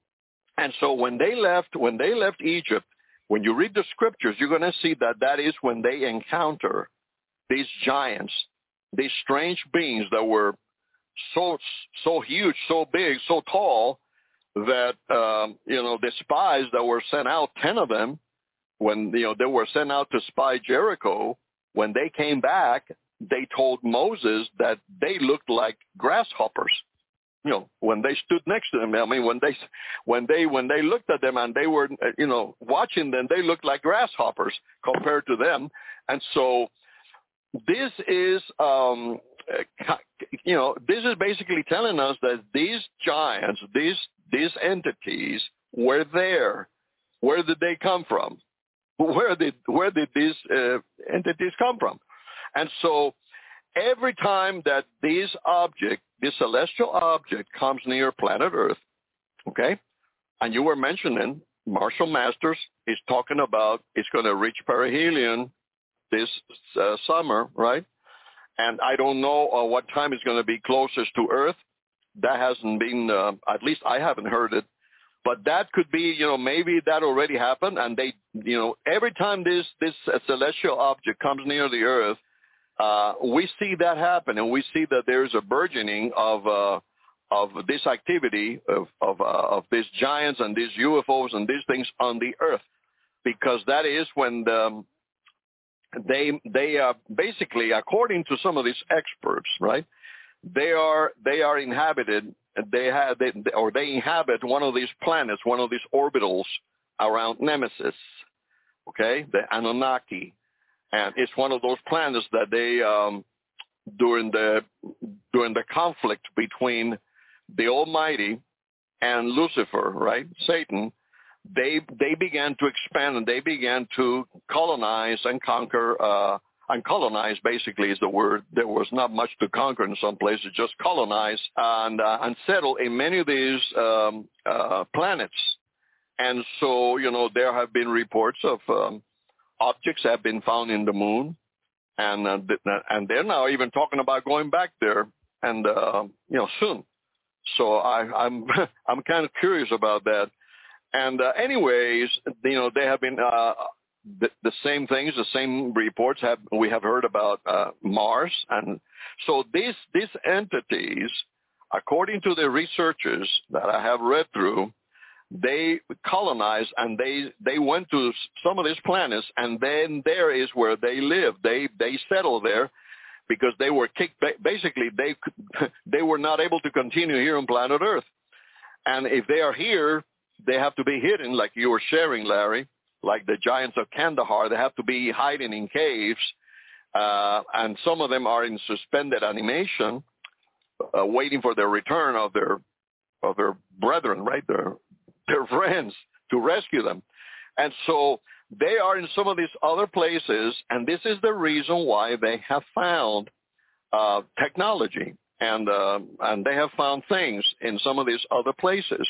Speaker 2: and so when they left when they left Egypt, when you read the scriptures, you're going to see that that is when they encounter these giants, these strange beings that were so so huge, so big, so tall that um, you know the spies that were sent out, ten of them, when you know they were sent out to spy Jericho, when they came back, they told Moses that they looked like grasshoppers you know when they stood next to them i mean when they when they when they looked at them and they were you know watching them they looked like grasshoppers compared to them. And so this is um you know this is basically telling us that these giants these these entities were there. Where did they come from? Where did where did these uh, entities come from? And so every time that this object, this celestial object comes near planet Earth, okay, and you were mentioning Marshall Masters is talking about it's going to reach perihelion this uh, summer, right? And I don't know uh, what time it's going to be closest to Earth. That hasn't been, uh, at least I haven't heard it. But that could be, you know, maybe that already happened, and they, you know, every time this this uh, celestial object comes near the Earth, uh, we see that happen, and we see that there's a burgeoning of uh, of this activity of of, uh, of these giants and these UFOs and these things on the Earth, because that is when the, they they are basically, according to some of these experts, right? They are they are inhabited. They have they, or they inhabit one of these planets, one of these orbitals around Nemesis. Okay, the Anunnaki and it's one of those planets that they um, during the during the conflict between the Almighty and Lucifer, right, Satan, they they began to expand and they began to colonize and conquer. Uh, and colonize basically is the word. There was not much to conquer in some places, just colonize and uh, and settle in many of these um, uh, planets. And so, you know, there have been reports of um, objects have been found in the moon, and uh, and they're now even talking about going back there, and uh, you know soon. So I, I'm I'm kind of curious about that. And uh, anyways, you know they have been uh, the, the same things, the same reports have we have heard about uh, Mars, and so these these entities, according to the researchers that I have read through, they colonized and they they went to some of these planets, and then there is where they live. They they settle there because they were kicked. Basically, they they were not able to continue here on planet Earth, and if they are here, they have to be hidden, like you were sharing, Larry, like the giants of Kandahar. They have to be hiding in caves, uh, and some of them are in suspended animation, uh, waiting for the return of their of their brethren, right? Their their friends to rescue them, and so they are in some of these other places, and this is the reason why they have found uh, technology and uh, and they have found things in some of these other places,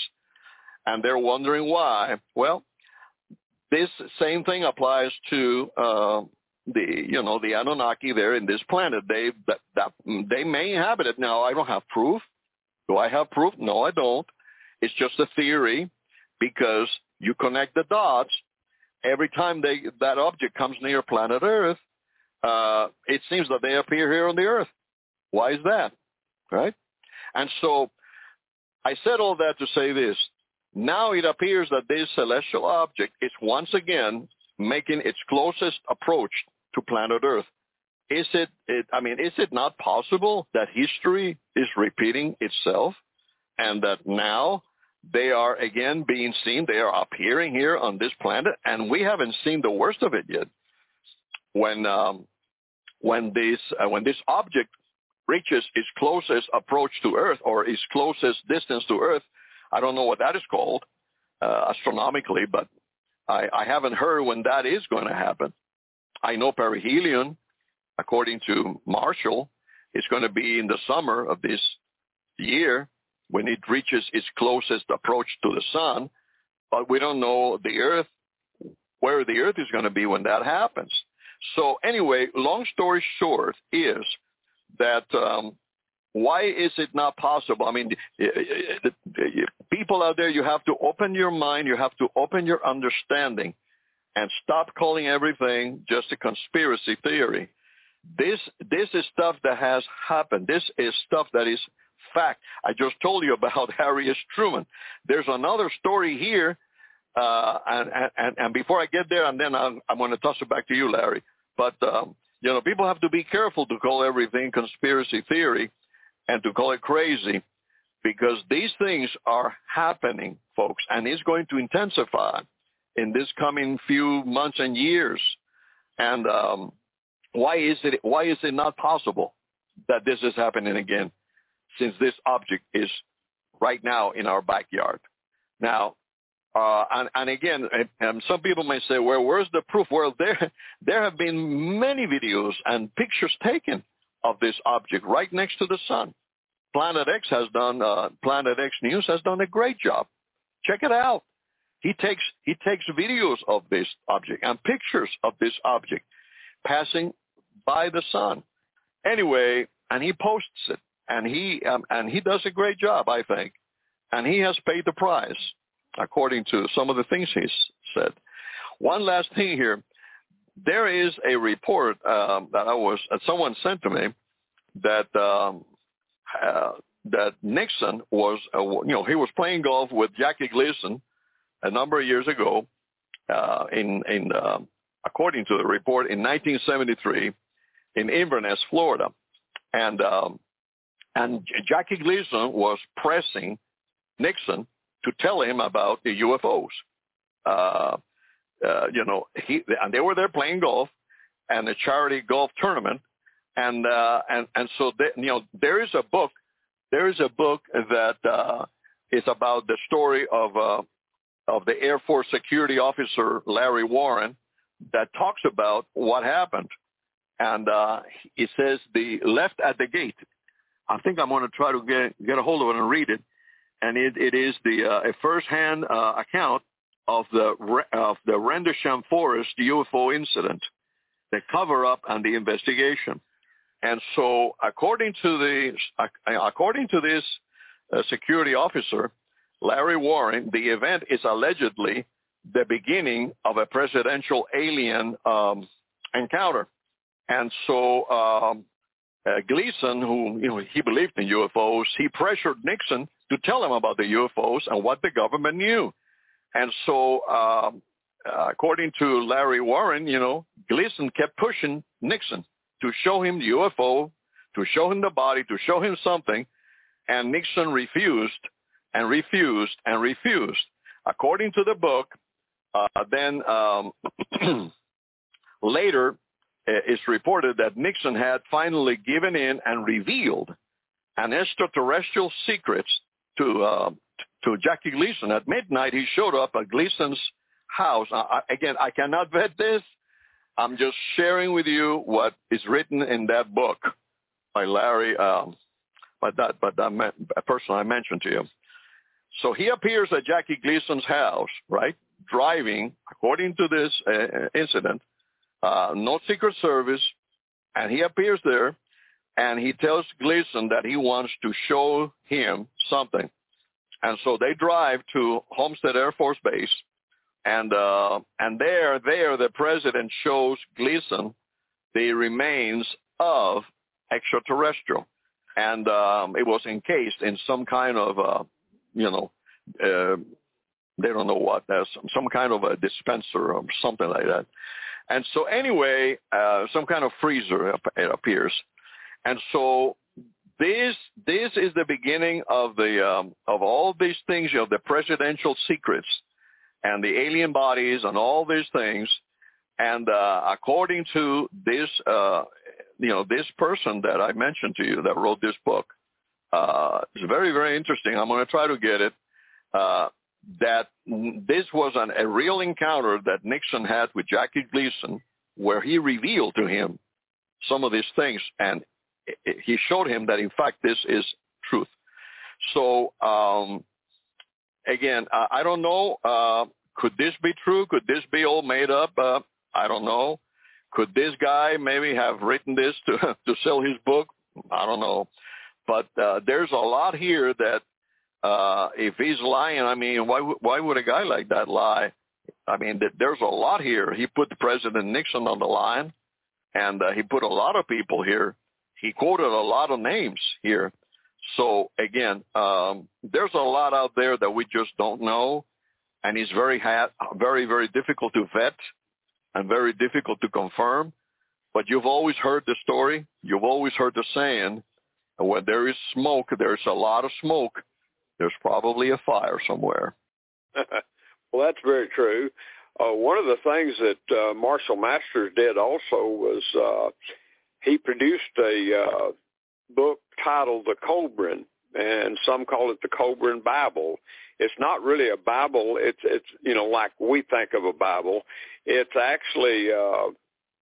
Speaker 2: and they're wondering why. Well, this same thing applies to uh, the you know the Anunnaki there in this planet. They that, that they may inhabit it now. I don't have proof. Do I have proof? No, I don't. It's just a theory because you connect the dots every time they that object comes near planet Earth, uh, it seems that they appear here on the Earth. Why is that? Right? And so I said all that to say this. Now it appears that this celestial object is once again making its closest approach to planet Earth. Is it, it, I mean, is it not possible that history is repeating itself and that now they are again being seen. They are appearing here on this planet, and we haven't seen the worst of it yet. When um, when this uh, when this object reaches its closest approach to Earth or its closest distance to Earth, I don't know what that is called uh, astronomically, but I, I haven't heard when that is going to happen. I know perihelion, according to Marshall, is going to be in the summer of this year, when it reaches its closest approach to the sun, but we don't know the Earth, where the Earth is going to be when that happens. So anyway, long story short is that um, why is it not possible? I mean, eh, eh, eh, people out there, you have to open your mind, you have to open your understanding, and stop calling everything just a conspiracy theory. This this is stuff that has happened. This is stuff that is fact, I just told you about Harry S. Truman. There's another story here, uh, and, and, and before I get there, and then I'm, I'm going to toss it back to you, Larry. But, um, you know, people have to be careful to call everything conspiracy theory and to call it crazy because these things are happening, folks, and it's going to intensify in this coming few months and years. And um, why is it why is it not possible that this is happening again? Since this object is right now in our backyard. Now, uh, and, and, again, um, some people may say, well, where's the proof? Well, there, there have been many videos and pictures taken of this object right next to the sun. Planet X has done, uh, Planet X News has done a great job. Check it out. He takes, he takes videos of this object and pictures of this object passing by the sun. Anyway, and he posts it and he um, and he does a great job, I think, and he has paid the price according to some of the things he's said. One last thing here, there is a report um, that I was uh, someone sent to me that um, uh, that Nixon was uh, you know he was playing golf with Jackie Gleason a number of years ago uh, in in um, according to the report in 1973 in Inverness, Florida, and um, and Jackie Gleason was pressing Nixon to tell him about the UFOs. Uh, uh, you know, he and they were there playing golf and a charity golf tournament, and uh, and and so they, you know there is a book, there is a book that uh, is about the story of uh, of the Air Force security officer Larry Warren that talks about what happened, and uh, he says the left at the gate I think I'm going to try to get get a hold of it and read it. And it, it is the uh, a firsthand uh, account of the of the Rendlesham Forest UFO incident, the cover up and the investigation. And so, according to the according to this uh, security officer, Larry Warren, the event is allegedly the beginning of a presidential alien um, encounter. And so um, uh, Gleason, who you know he believed in UFOs, he pressured Nixon to tell him about the UFOs and what the government knew. And so, um, uh, according to Larry Warren, you know, Gleason kept pushing Nixon to show him the UFO, to show him the body, to show him something, and Nixon refused and refused and refused. According to the book, uh, then um, later it's reported that Nixon had finally given in and revealed an extraterrestrial secrets to uh, to Jackie Gleason. At midnight, he showed up at Gleason's house. I, again, I cannot vet this. I'm just sharing with you what is written in that book by Larry, um, by that, by that person I mentioned to you. So he appears at Jackie Gleason's house, right, driving, according to this uh, incident, uh, no Secret Service, and he appears there, and he tells Gleason that he wants to show him something. And so they drive to Homestead Air Force Base, and uh, and there, there, the president shows Gleason the remains of extraterrestrial, and um, it was encased in some kind of, uh, you know, uh, they don't know what, uh, some, some kind of a dispenser or something like that. And so anyway, uh, some kind of freezer it appears, and so this this is the beginning of the um, of all these things, you know, the presidential secrets and the alien bodies and all these things. And uh, according to this, uh, you know, this person that I mentioned to you that wrote this book, uh, it's very very interesting. I'm going to try to get it. That this was an, a real encounter that Nixon had with Jackie Gleason, where he revealed to him some of these things, and he showed him that in fact this is truth. So um, again, I, I don't know. Uh, could this be true? Could this be all made up? Uh, I don't know. Could this guy maybe have written this to to sell his book? I don't know. But uh, there's a lot here that uh, if he's lying, I mean, why why would a guy like that lie? I mean, there's a lot here. He put the President Nixon on the line, and uh, he put a lot of people here he quoted a lot of names here. So again, um, there's a lot out there that we just don't know, and it's very ha- very very difficult to vet and very difficult to confirm. But you've always heard the story. You've always heard the saying, when there is smoke, there's a lot of smoke. There's probably a fire somewhere.
Speaker 3: well, that's very true. Uh, one of the things that uh, Marshall Masters did also was uh, he produced a uh, book titled The Kolbrin, and some call it the Kolbrin Bible. It's not really a Bible. It's it's you know like we think of a Bible. It's actually uh,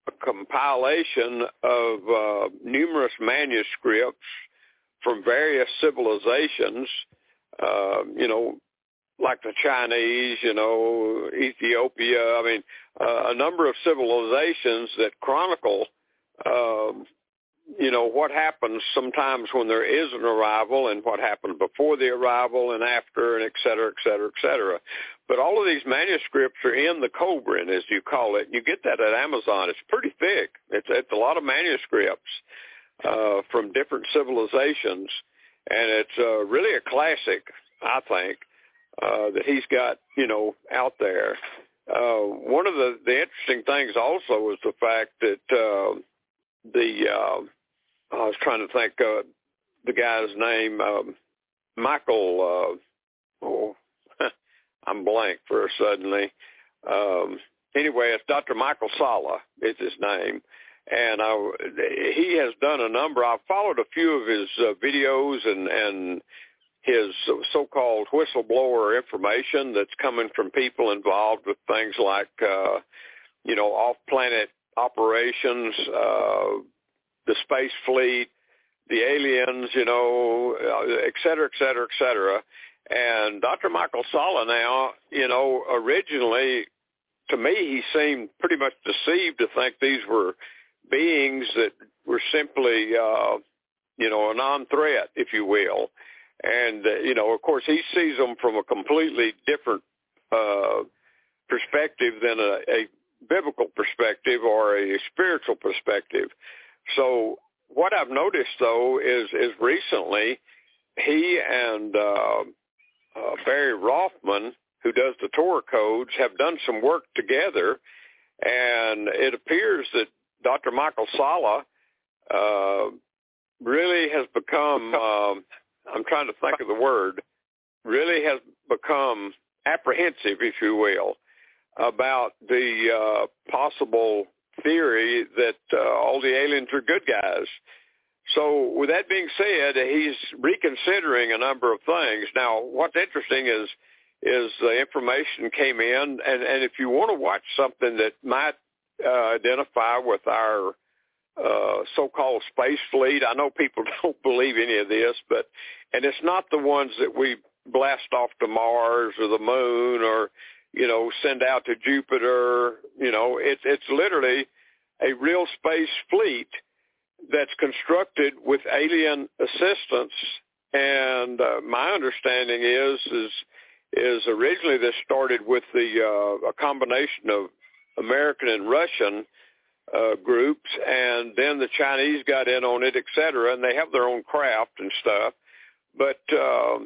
Speaker 3: a compilation of uh, numerous manuscripts from various civilizations. Uh, you know, like the Chinese, you know, Ethiopia. I mean, uh, a number of civilizations that chronicle um, you know, what happens sometimes when there is an arrival and what happened before the arrival and after and et cetera, et cetera, et cetera. But all of these manuscripts are in the Kolbrin, as you call it. You get that at Amazon. It's pretty thick. It's, it's a lot of manuscripts uh, from different civilizations. And it's uh, really a classic, I think, uh, that he's got, you know, out there. Uh, one of the, the interesting things also is the fact that uh, the uh, I was trying to think uh, the guy's name, um, Michael. Uh, oh, I'm blank for suddenly. Um, anyway, it's Dr. Michael Salla is his name, and I, he has done a number. I've followed a few of his uh, videos and and his so-called whistleblower information that's coming from people involved with things like, uh, you know, off-planet operations, uh, the space fleet, the aliens, you know, uh, et cetera, et cetera, et cetera. And Dr. Michael Salla now, you know, originally, to me, he seemed pretty much deceived to think these were beings that were simply, uh, you know, a non-threat, if you will. And, uh, you know, of course, he sees them from a completely different uh, perspective than a, a biblical perspective or a spiritual perspective. So what I've noticed though is is recently he and uh, uh, Barry Rothman who does the Torah codes, have done some work together, and it appears that Dr. Michael Salla uh, really has become, um, I'm trying to think of the word, really has become apprehensive, if you will, about the uh, possible theory that uh, all the aliens are good guys. So with that being said, he's reconsidering a number of things. Now, what's interesting is is the information came in, and, and if you want to watch something that might uh, identify with our uh, so-called space fleet, I know people don't believe any of this, but and it's not the ones that we blast off to Mars or the moon or you know send out to Jupiter. You know, it's it's literally a real space fleet that's constructed with alien assistance. And uh, my understanding is is is originally this started with the uh, a combination of American and Russian uh, groups, and then the Chinese got in on it, et cetera, and they have their own craft and stuff. But uh,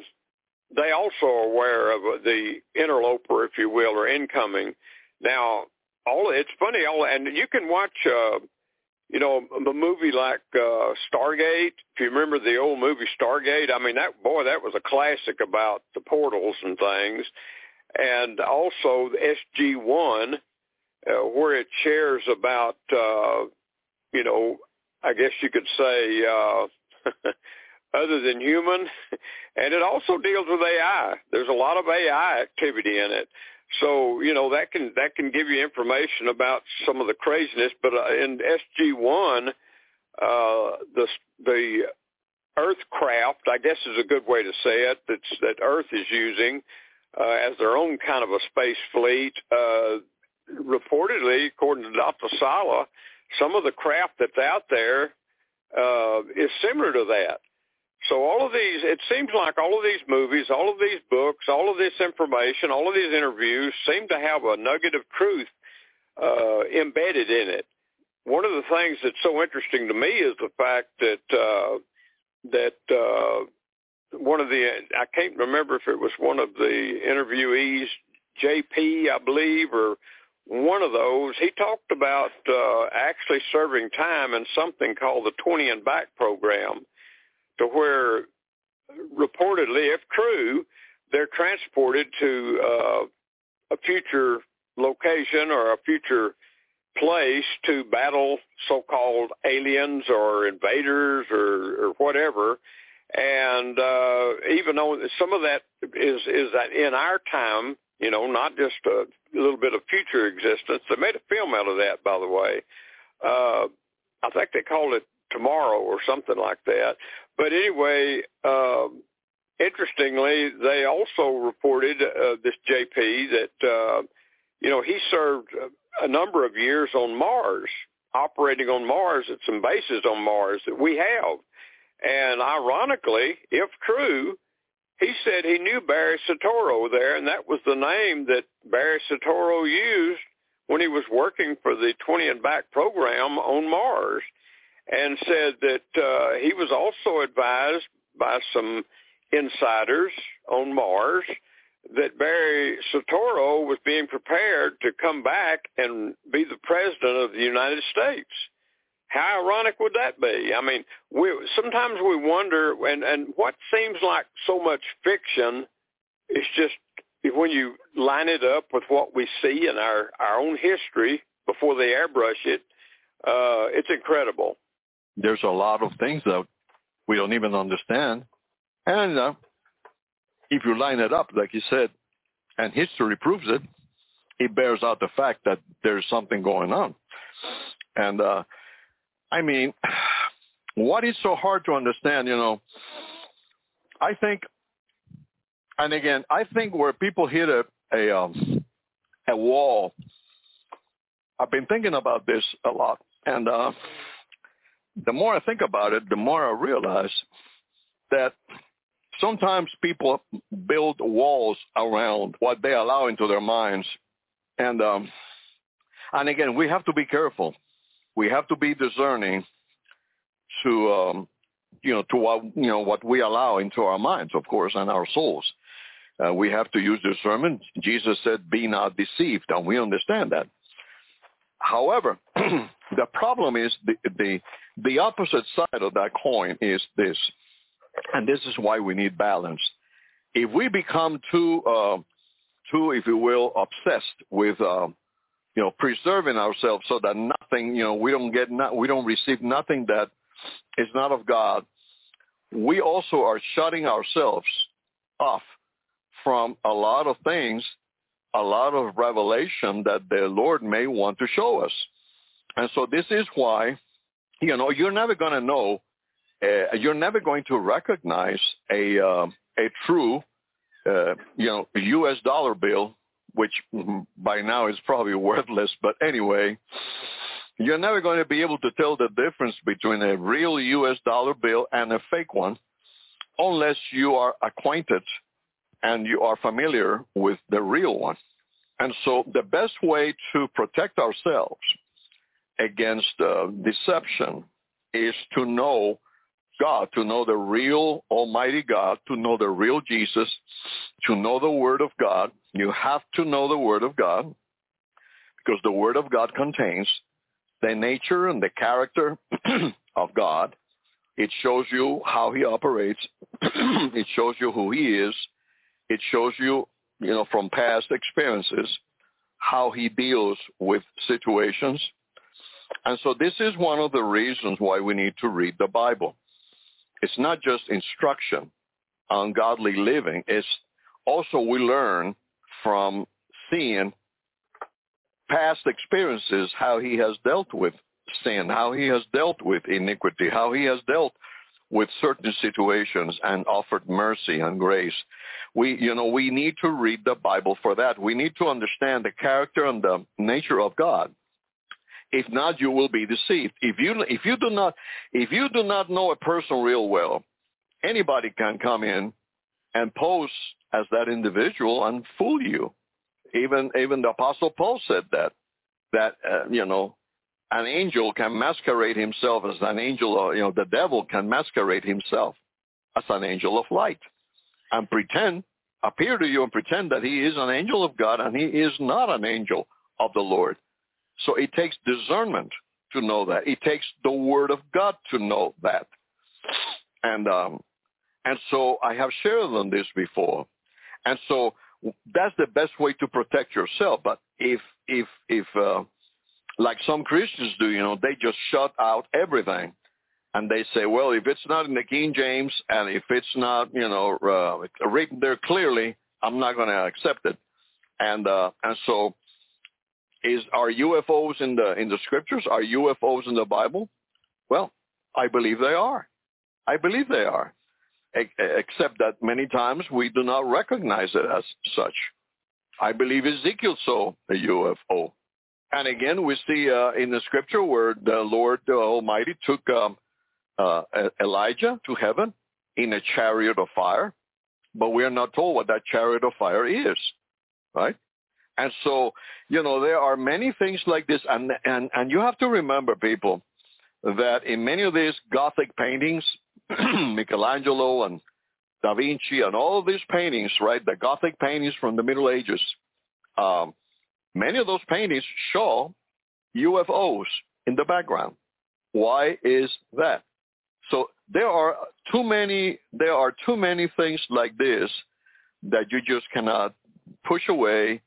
Speaker 3: they also are aware of the interloper, if you will, or incoming. Now, all it's funny, all and you can watch. Uh, you know, a movie like uh, Stargate. If you remember the old movie Stargate, I mean that boy, that was a classic about the portals and things, and also SG One, uh, where it shares about, uh, you know, I guess you could say, uh, other than human, and it also deals with AI. There's a lot of AI activity in it. So you know that can that can give you information about some of the craziness. But uh, in SG one, uh, the the Earth craft, I guess is a good way to say it. That's that Earth is using uh, as their own kind of a space fleet. Uh, reportedly, according to Dr. Salla, some of the craft that's out there uh, is similar to that. So all of these, it seems like all of these movies, all of these books, all of this information, all of these interviews seem to have a nugget of truth uh, embedded in it. One of the things that's so interesting to me is the fact that uh, that uh, one of the I can't remember if it was one of the interviewees, JP, I believe, or one of those. He talked about uh, actually serving time in something called the 20 and Back program to where reportedly, if true, they're transported to uh, a future location or a future place to battle so-called aliens or invaders or, or whatever. And uh, even though some of that is is that in our time, you know, not just a little bit of future existence. They made a film out of that, by the way. Uh, I think they called it Tomorrow or something like that. But anyway, um, interestingly, they also reported uh, this JP that uh, you know he served a number of years on Mars, operating on Mars at some bases on Mars that we have. And ironically, if true, he said he knew Barry Soetoro there, and that was the name that Barry Soetoro used when he was working for the 20 and Back program on Mars and said that uh, he was also advised by some insiders on Mars that Barry Soetoro was being prepared to come back and be the president of the United States. How ironic would that be? I mean, we sometimes we wonder, and and what seems like so much fiction is just when you line it up with what we see in our our own history before they airbrush it, uh, it's incredible
Speaker 2: there's a lot of things that we don't even understand. And uh, if you line it up, like you said, and history proves it, it bears out the fact that there's something going on. And uh, I mean, what is so hard to understand, you know, I think, and again, I think where people hit a, a, um, a wall, I've been thinking about this a lot. And uh, the more I think about it, the more I realize that sometimes people build walls around what they allow into their minds. And um, and again, we have to be careful. We have to be discerning to um, you know to what you know what we allow into our minds, of course, and our souls. Uh, we have to use discernment. Jesus said, be not deceived, and we understand that. However, the problem is the, the, the opposite side of that coin is this, and this is why we need balance. If we become too, uh, too, if you will, obsessed with, uh, you know, preserving ourselves so that nothing, you know, we don't get, not, we don't receive nothing that is not of God, we also are shutting ourselves off from a lot of things a lot of revelation that the Lord may want to show us. And so this is why, you know, you're never going to know, uh, you're never going to recognize a uh, a true, uh, you know, U.S. dollar bill, which by now is probably worthless. But anyway, you're never going to be able to tell the difference between a real U.S. dollar bill and a fake one, unless you are acquainted and you are familiar with the real one. And so the best way to protect ourselves against uh, deception is to know God, to know the real Almighty God, to know the real Jesus, to know the Word of God. You have to know the Word of God because the Word of God contains the nature and the character of God. It shows you how he operates. it shows you who he is. It shows you, you know, from past experiences, how he deals with situations. And so this is one of the reasons why we need to read the Bible. It's not just instruction on godly living. It's also we learn from seeing past experiences how he has dealt with sin, how he has dealt with iniquity, how he has dealt with certain situations and offered mercy and grace. We, you know, we need to read the Bible for that. We need to understand the character and the nature of God. If not, you will be deceived. If you, if you do not, if you do not know a person real well, anybody can come in and pose as that individual and fool you. Even, even the apostle Paul said that, that, uh, you know, an angel can masquerade himself as an angel, or, you know, the devil can masquerade himself as an angel of light and pretend, appear to you and pretend that he is an angel of God and he is not an angel of the Lord. So it takes discernment to know that. It takes the word of God to know that. And, um, and so I have shared on this before. And so that's the best way to protect yourself. But if, if, if, uh, like some Christians do, you know, they just shut out everything. And they say, well, if it's not in the King James and if it's not, you know, uh, written there clearly, I'm not going to accept it. And uh, and so, is are UFOs in the in the scriptures? Are UFOs in the Bible? Well, I believe they are. I believe they are, except that many times we do not recognize it as such. I believe Ezekiel saw a UFO. And again, we see uh, in the scripture where the Lord the Almighty took um, uh, Elijah to heaven in a chariot of fire, but we are not told what that chariot of fire is, right? And so, you know, there are many things like this, and and and you have to remember, people, that in many of these Gothic paintings, Michelangelo and Da Vinci and all of these paintings, right, the Gothic paintings from the Middle Ages, um, Many of those paintings show UFOs in the background. Why is that? So there are too many there are too many things like this that you just cannot push away,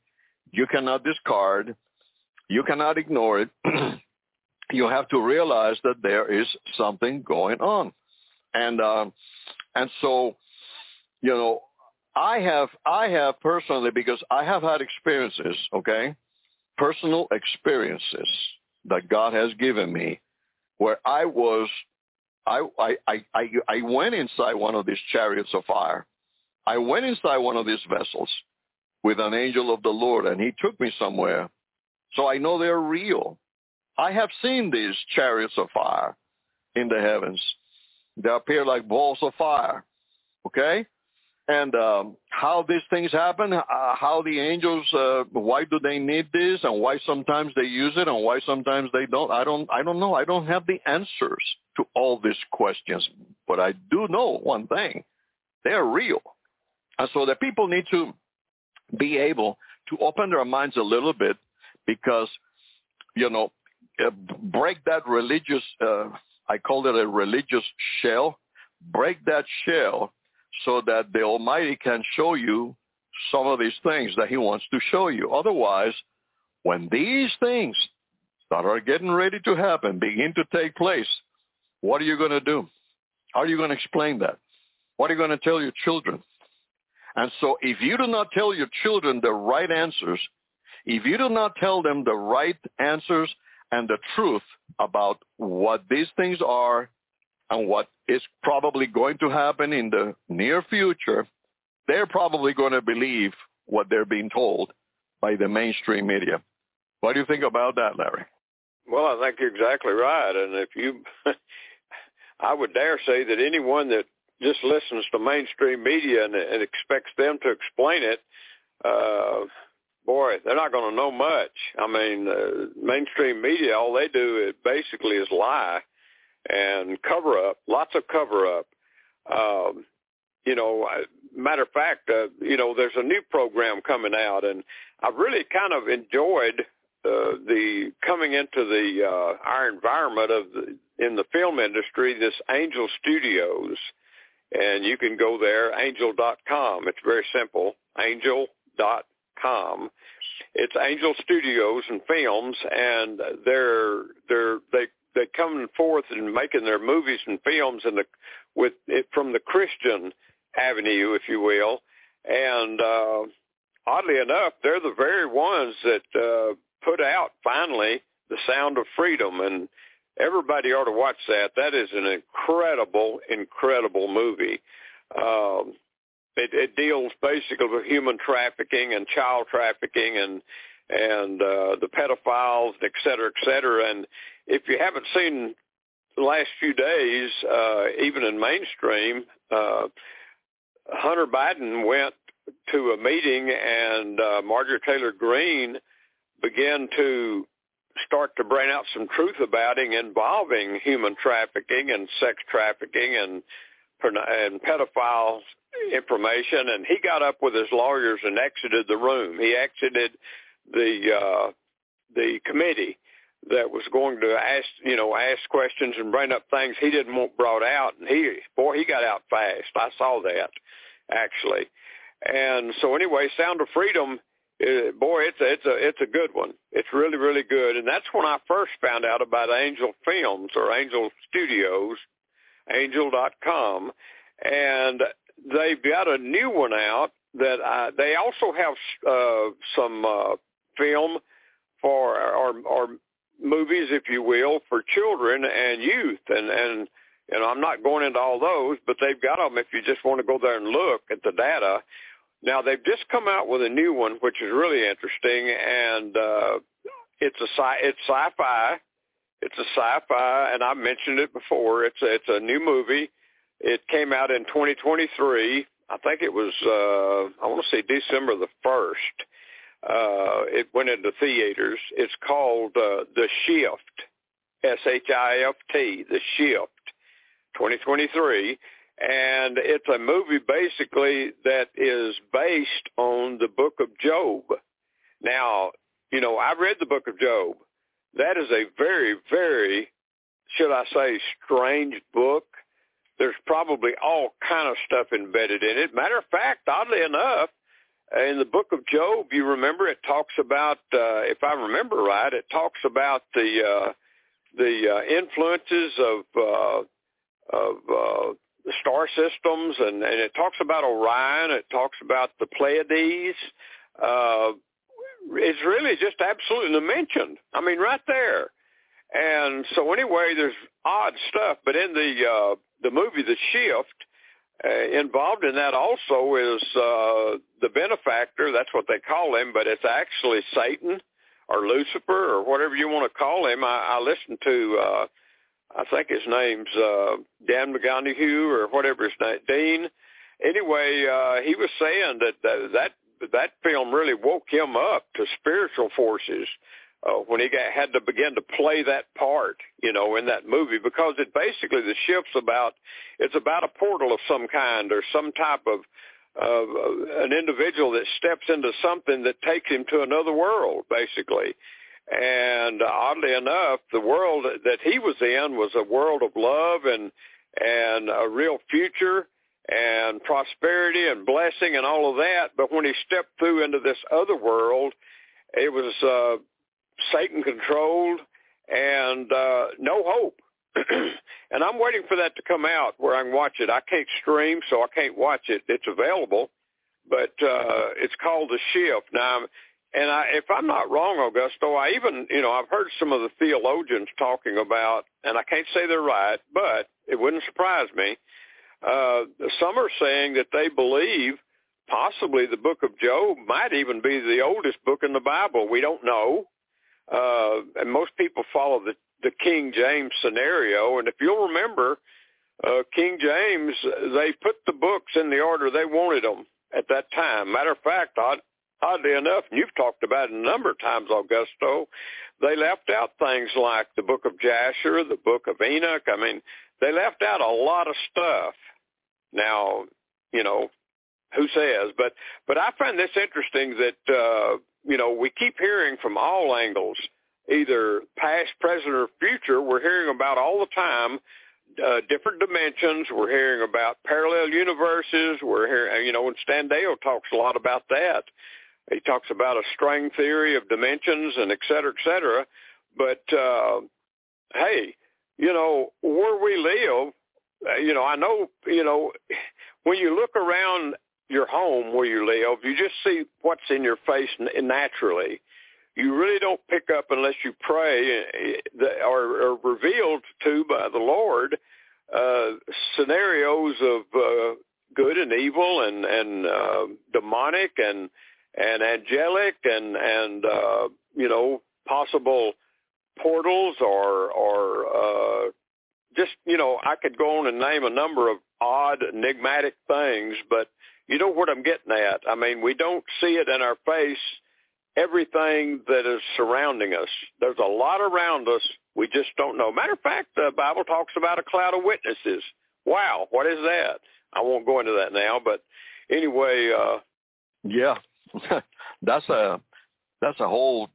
Speaker 2: you cannot discard, you cannot ignore it. you have to realize that there is something going on. And um, and so, you know, I have I have personally because I have had experiences, okay, personal experiences that God has given me, where I was, I I I I went inside one of these chariots of fire. I went inside one of these vessels with an angel of the Lord, and he took me somewhere. So I know they're real. I have seen these chariots of fire in the heavens. They appear like balls of fire. Okay? and um, how these things happen, uh, how the angels, uh, why do they need this, and why sometimes they use it, and why sometimes they don't. I don't, I don't know. I don't have the answers to all these questions, but I do know one thing: they're real. And so the people need to be able to open their minds a little bit because, you know, uh, break that religious, uh, I call it a religious shell, break that shell so that the Almighty can show you some of these things that he wants to show you. Otherwise, when these things that are getting ready to happen begin to take place, what are you going to do? How are you going to explain that? What are you going to tell your children? And so if you do not tell your children the right answers, if you do not tell them the right answers and the truth about what these things are and what is probably going to happen in the near future, they're probably going to believe what they're being told by the mainstream media. What do you think about that, Larry?
Speaker 3: Well, I think you're exactly right. And if you, I would dare say that anyone that just listens to mainstream media and, and expects them to explain it, uh, boy, they're not going to know much. I mean, uh, mainstream media, all they do is basically is lie and cover up, lots of cover up. Um, you know, matter of fact, uh, you know, there's a new program coming out, and I've really kind of enjoyed uh, the coming into the uh, our environment of the, in the film industry. This Angel Studios, and you can go there, angel.com. It's very simple, angel.com. It's Angel Studios and Films, and they're they're they they come forth and making their movies and films in the with it from the Christian avenue, if you will. And uh, oddly enough, they're the very ones that uh, put out finally the Sound of Freedom, and everybody ought to watch that. That is an incredible, incredible movie. Um, it, it deals basically with human trafficking and child trafficking and and uh, the pedophiles, et cetera, et cetera. And if you haven't seen the last few days, uh, even in mainstream, uh, Hunter Biden went to a meeting and uh, Marjorie Taylor Greene began to start to bring out some truth about it involving human trafficking and sex trafficking and and pedophile information and he got up with his lawyers and exited the room he exited the uh the committee that was going to ask you know ask questions and bring up things he didn't want brought out and he boy he got out fast i saw that actually. And so anyway, Sound of Freedom, uh, boy, it's a, it's a it's a good one. It's really really good, and that's when I first found out about Angel Films or Angel Studios, Angel.com, and they've got a new one out that I, they also have uh, some uh, film for or, or movies, if you will, for children and youth, and and you know, I'm not going into all those, but they've got them if you just want to go there and look at the data. Now they've just come out with a new one, which is really interesting, and uh, it's a sci it's sci-fi. It's a sci-fi, and I mentioned it before. It's a, it's a new movie. It came out in 2023. I think it was uh, I want to say December the first. Uh, it went into theaters. It's called uh, The Shift, S-H-I-F-T, The Shift 2023, and it's a movie basically that is based on the book of Job. Now, you know, I read the book of Job. That is a very, very, should I say, strange book. There's probably all kind of stuff embedded in it. Matter of fact, oddly enough, in the book of Job, you remember it talks about, uh, if I remember right, it talks about the uh, the uh, influences of uh, of uh, the star systems, and, and it talks about Orion. It talks about the Pleiades. Uh, it's really just absolutely mentioned. I mean, right there. And so anyway, there's odd stuff, but in the uh, the movie The Shift, uh, involved in that also is uh, the benefactor. That's what they call him, but it's actually Satan or Lucifer or whatever you want to call him. I, I listened to uh, I think his name's uh, Dan McGonigal or whatever his name, Dean. Anyway, uh, he was saying that that that, that film really woke him up to spiritual forces uh, when he got, had to begin to play that part, you know, in that movie because it basically the shift's about it's about a portal of some kind or some type of uh, an individual that steps into something that takes him to another world, basically. And oddly enough, the world that he was in was a world of love and and a real future and prosperity and blessing and all of that. But when he stepped through into this other world, it was uh, Satan controlled and uh, no hope. and I'm waiting for that to come out where I can watch it. I can't stream, so I can't watch it. It's available, but uh, it's called The Shift. Now, and I, if I'm not wrong, Augusto, I even, you know, I've heard some of the theologians talking about, and I can't say they're right, but it wouldn't surprise me. Uh, some are saying that they believe possibly the book of Job might even be the oldest book in the Bible. We don't know. Uh, and most people follow the, the King James scenario. And if you'll remember, uh, King James, they put the books in the order they wanted them at that time. Matter of fact, odd, oddly enough, and you've talked about it a number of times, Augusto, they left out things like the book of Jasher, the book of Enoch. I mean, they left out a lot of stuff. Now, you know, who says? But but I find this interesting that uh, you know we keep hearing from all angles, either past, present, or future. We're hearing about all the time uh, different dimensions. We're hearing about parallel universes. We're hearing, you know, and Stan Deyo talks a lot about that. He talks about a string theory of dimensions and et cetera, et cetera. But uh, hey, you know, where we live, uh, you know, I know, you know, when you look around your home where you live, you just see what's in your face naturally. You really don't pick up unless you pray uh, or, are revealed to by the Lord uh, scenarios of uh, good and evil and and uh, demonic and and angelic and and uh, you know possible portals or or uh, just you know I could go on and name a number of odd enigmatic things, but you know what I'm getting at. I mean, we don't see it in our face. Everything that is surrounding us, there's a lot around us. We just don't know. Matter of fact, the Bible talks about a cloud of witnesses. Wow, what is that? I won't go into that now, but anyway. uh
Speaker 2: Yeah, that's a that's a whole.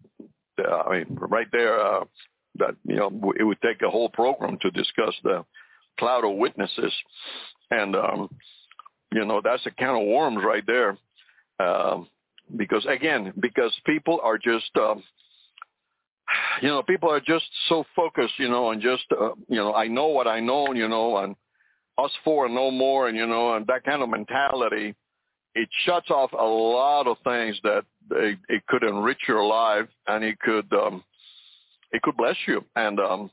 Speaker 2: Uh, I mean, right there. uh that you know it would take a whole program to discuss the cloud of witnesses, and um, you know that's a can of worms right there. Um, because again, because people are just, um, you know, people are just so focused, you know, on just, uh, you know, I know what I know, you know, and us four and no more, and you know, and that kind of mentality, it shuts off a lot of things that it, it could enrich your life, and it could, um, it could bless you. And um,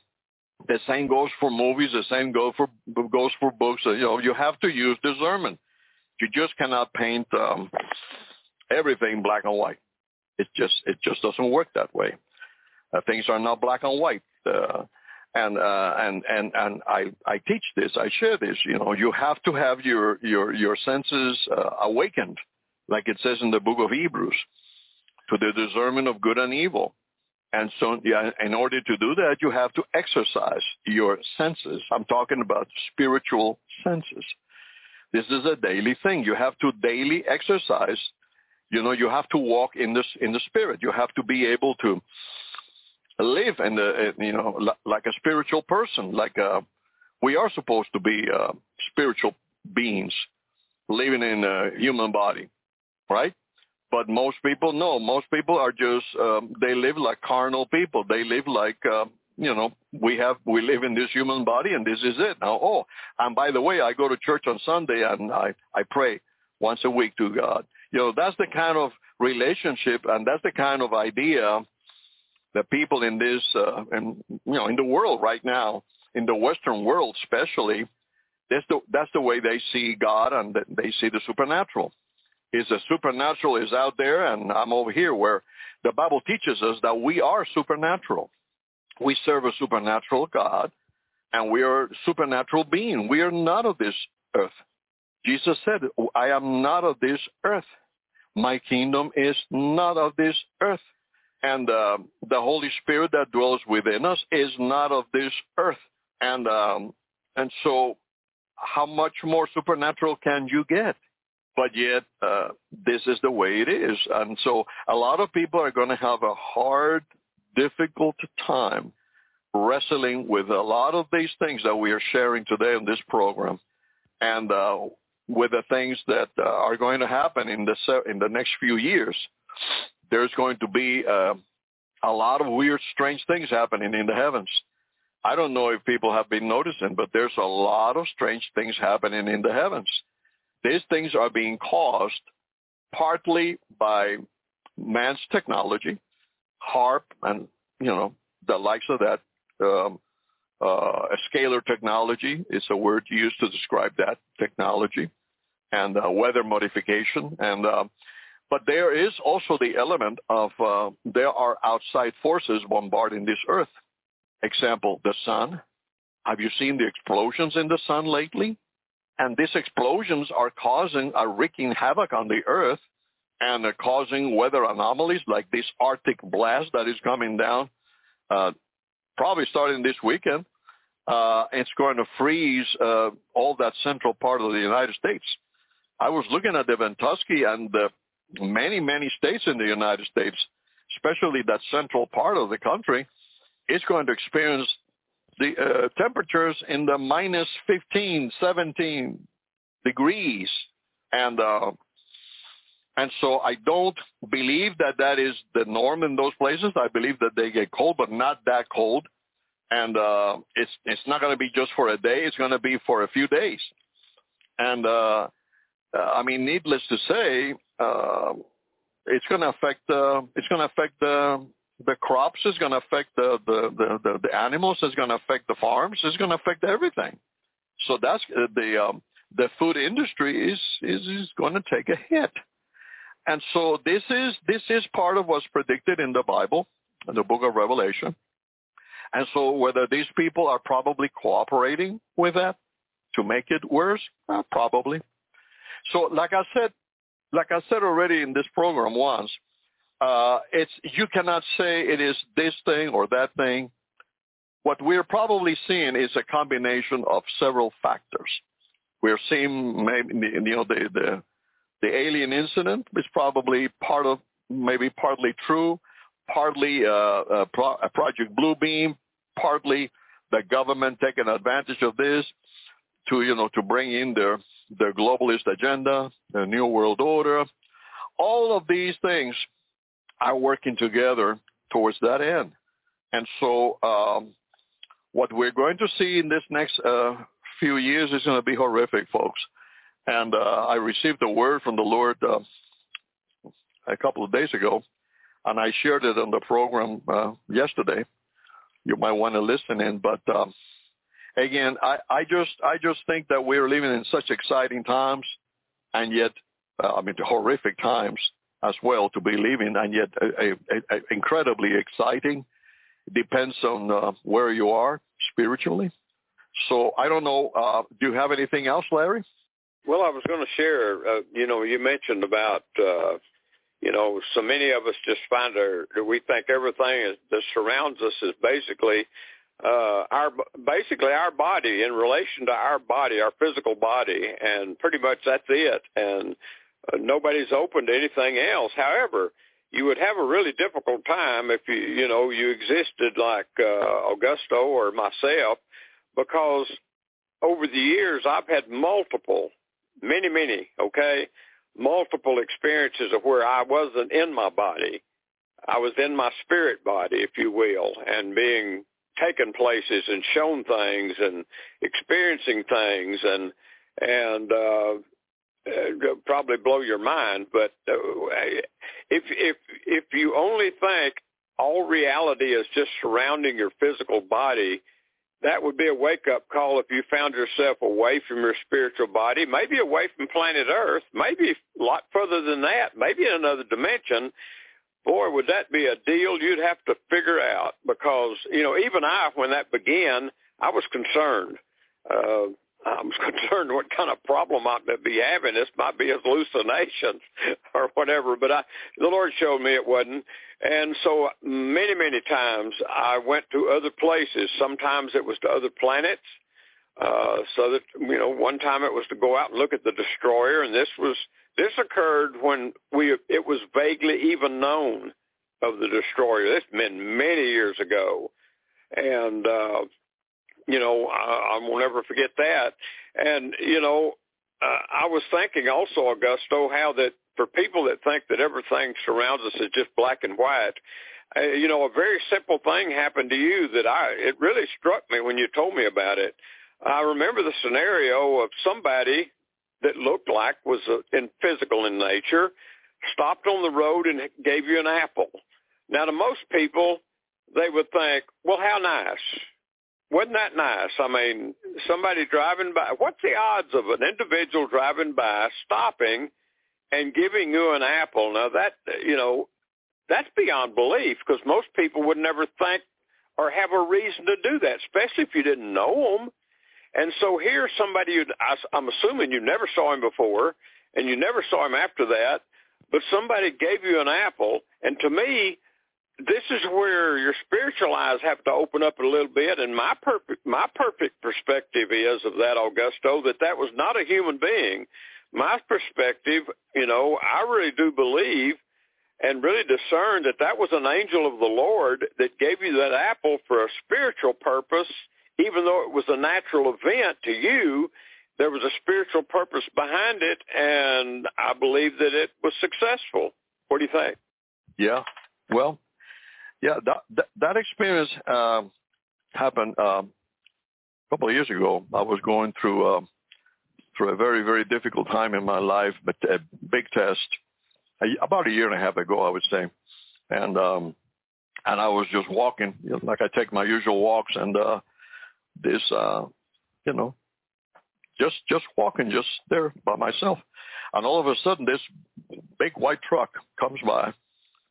Speaker 2: the same goes for movies. The same goes for goes for books. You know, you have to use discernment. You just cannot paint um, everything black and white. It just it just doesn't work that way. Uh, things are not black and white. Uh, and uh, and and and I I teach this. I share this. You know, you have to have your your your senses uh, awakened, like it says in the book of Hebrews, to the discernment of good and evil. And so yeah, in order to do that, you have to exercise your senses. I'm talking about spiritual senses. This is a daily thing. You have to daily exercise. You know, you have to walk in this in the spirit. You have to be able to live in the you know like a spiritual person. Like uh, we are supposed to be uh, spiritual beings living in a human body, right? But most people, no. Most people are just um, they live like carnal people. They live like uh, you know we have we live in this human body and this is it. Now, oh, and by the way, I go to church on Sunday and I I pray once a week to God. You know that's the kind of relationship and that's the kind of idea that people in this uh, and you know in the world right now in the Western world especially that's the that's the way they see God and they see the supernatural is the supernatural is out there and I'm over here where the Bible teaches us that we are supernatural. We serve a supernatural God and we are supernatural being. We are not of this earth. Jesus said, I am not of this earth. My kingdom is not of this earth. And uh, the Holy Spirit that dwells within us is not of this earth. And um, and so how much more supernatural can you get? but yet uh, this is the way it is. And so a lot of people are going to have a hard, difficult time wrestling with a lot of these things that we are sharing today in this program and uh, with the things that uh, are going to happen in the, in the next few years. There's going to be uh, a lot of weird, strange things happening in the heavens. I don't know if people have been noticing, but there's a lot of strange things happening in the heavens. These things are being caused partly by man's technology, HAARP, and you know the likes of that. Um, uh, scalar technology is a word used to describe that technology, and uh, weather modification. And uh, but there is also the element of uh, there are outside forces bombarding this earth. Example: the sun. Have you seen the explosions in the sun lately? And these explosions are causing, are wreaking havoc on the earth and are causing weather anomalies like this Arctic blast that is coming down, uh, probably starting this weekend. Uh, it's going to freeze uh, all that central part of the United States. I was looking at the Ventusky and the many, many states in the United States, especially that central part of the country, is going to experience the uh, temperatures in the minus 15, 17 degrees, and uh, and so I don't believe that that is the norm in those places. I believe that they get cold, but not that cold, and uh, it's it's not going to be just for a day. It's going to be for a few days, and uh, uh, I mean, needless to say, it's going to affect uh, it's going to affect the the crops It's going to affect the, the, the, the, the animals, It's going to affect the farms, It's going to affect everything. So that's uh, the, um, the food industry is, is, is going to take a hit. And so this is, this is part of what's predicted in the Bible, in the book of Revelation. And so whether these people are probably cooperating with that to make it worse, uh, probably. So like I said, like I said already in this program once, uh, it's you cannot say it is this thing or that thing. What we're probably seeing is a combination of several factors. We're seeing maybe you know the the, the alien incident is probably part of maybe partly true, partly uh, a, pro, a Project partly the government taking advantage of this to you know to bring in their their globalist agenda, the new world order. All of these things are working together towards that end. And so um, what we're going to see in this next uh, few years is going to be horrific, folks. And uh, I received a word from the Lord uh, a couple of days ago, and I shared it on the program uh, yesterday. You might want to listen in, but um, again, I, I just I just think that we're living in such exciting times, and yet, uh, I mean, horrific times as well to be living, and yet a, a, a incredibly exciting. Depends on uh, where you are spiritually. So I don't know. Uh, do you have anything else, Larry?
Speaker 3: Well, I was going to share. Uh, you know, you mentioned about uh, you know, so many of us just find our we think everything that surrounds us is basically uh, our basically our body in relation to our body, our physical body, and pretty much that's it. And uh, nobody's open to anything else. However, you would have a really difficult time if you you know you existed like uh, Augusto or myself, because over the years I've had multiple, many many, okay, multiple experiences of where I wasn't in my body. I was in my spirit body, if you will, and being taken places and shown things and experiencing things and and uh uh, probably blow your mind, but uh, if if if you only think all reality is just surrounding your physical body, that would be a wake up call if you found yourself away from your spiritual body, maybe away from planet Earth, maybe a lot further than that, maybe in another dimension. Boy, would that be a deal you'd have to figure out because, you know, even I, when that began, I was concerned. Uh, I was concerned what kind of problem I might be having. This might be hallucinations or whatever, but I, the Lord showed me it wasn't. And so many, many times I went to other places. Sometimes it was to other planets. Uh, so that, you know, one time it was to go out and look at the destroyer and this was this occurred when we it was vaguely even known of the destroyer. This been many years ago, and uh, you know I, I will never forget that. And you know, uh, I was thinking also, Augusto, how that for people that think that everything surrounds us is just black and white, uh, you know, a very simple thing happened to you that I it really struck me when you told me about it. I remember the scenario of somebody that looked like was uh, in physical in nature stopped on the road and gave you an apple. Now, to most people, they would think, well, how nice. Wasn't that nice? I mean, somebody driving by. What's the odds of an individual driving by stopping and giving you an apple? Now that you know, that's beyond belief because most people would never think or have a reason to do that, especially if you didn't know them. And so here's somebody you, I'm assuming you never saw him before, and you never saw him after that, but somebody gave you an apple, and to me, this is where your spiritual eyes have to open up a little bit. And my perfect, my perfect perspective is of that, Augusto, that that was not a human being. My perspective, you know, I really do believe and really discern that that was an angel of the Lord that gave you that apple for a spiritual purpose even though it was a natural event to you, there was a spiritual purpose behind it, and I believe that it was successful. What do you think?
Speaker 2: Yeah, well, yeah, that that, that experience uh, happened um, a couple of years ago. I was going through uh, through a very very difficult time in my life, but a big test about a year and a half ago, I would say, and um, and I was just walking, you know, like I take my usual walks, and uh, this, uh, you know, just just walking just there by myself, and all of a sudden this big white truck comes by,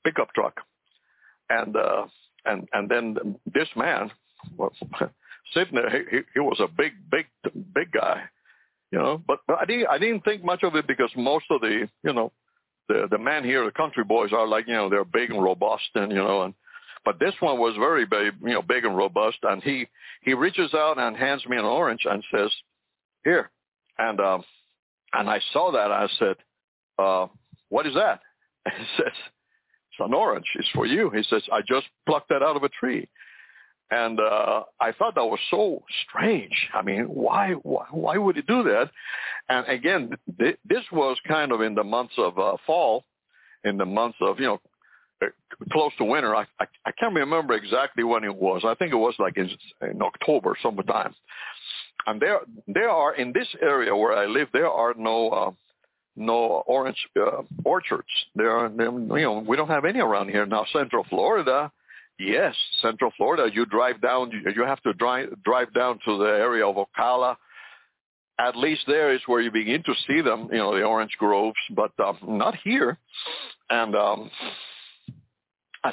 Speaker 2: pickup truck, and uh, and and then this man was sitting there. He, he was a big big big guy, you know. But, but I didn't I didn't think much of it because most of the you know the the men here, the country boys are like you know they're big and robust and you know and but this one was very big, you know, big and robust. And he he reaches out and hands me an orange and says, "Here." And um, and I saw that. I said, uh, "What is that?" And he says, "It's an orange. It's for you." He says, "I just plucked that out of a tree." And uh, I thought that was so strange. I mean, why, why, why would he do that? And again, th- this was kind of in the months of uh, fall, in the months of you know close to winter. I, I I can't remember exactly when it was. I think it was like in, in October, sometime. And there there are in this area where I live, there are no uh, no orange uh, orchards. There are you know we don't have any around here now. Central Florida, yes, Central Florida. You drive down, you, you have to drive drive down to the area of Ocala. At least there is where you begin to see them, you know, the orange groves, but um, not here. And um,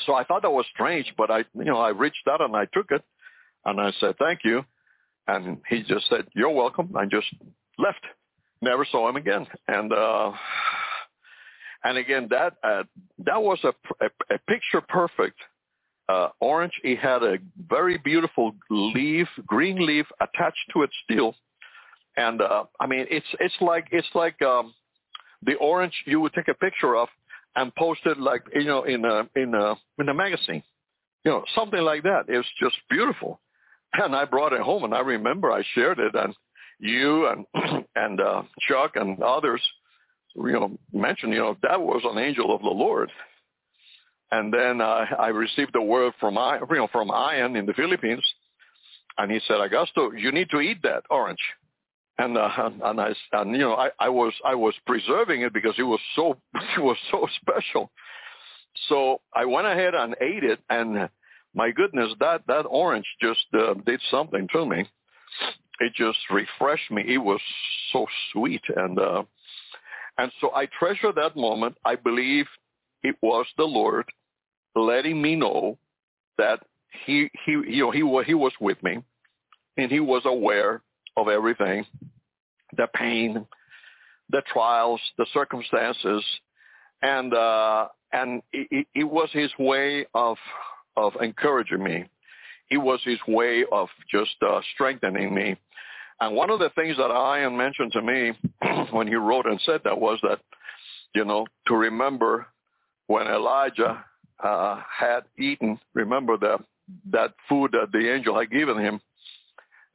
Speaker 2: so I thought that was strange, but I, you know, I reached out and I took it, and I said thank you, and he just said you're welcome. I just left, never saw him again, and uh, and again that uh, that was a, a, a picture perfect uh, orange. He had a very beautiful leaf, green leaf attached to it still, and uh, I mean it's it's like it's like um, the orange you would take a picture of and posted like you know in a in a in a magazine, you know something like that. It's just beautiful, and I brought it home, and I remember I shared it, and you and and uh, Chuck and others, you know, mentioned you know that was an angel of the Lord. And then uh, I received a word from I, you know from Ian in the Philippines, and he said, Augusto, you need to eat that orange and uh, and I and you know I, I was I was preserving it because it was so it was so special. So I went ahead and ate it, and my goodness, that that orange just uh, did something to me. It just refreshed me. It was so sweet, and uh, and so I treasure that moment. I believe it was the Lord letting me know that he he you know he he was with me, and he was aware of everything, the pain, the trials, the circumstances, and uh, and it, it was his way of of encouraging me. It was his way of just uh, strengthening me. And one of the things that Ian mentioned to me when he wrote and said that was that you know, to remember when Elijah uh, had eaten, remember that that food that the angel had given him,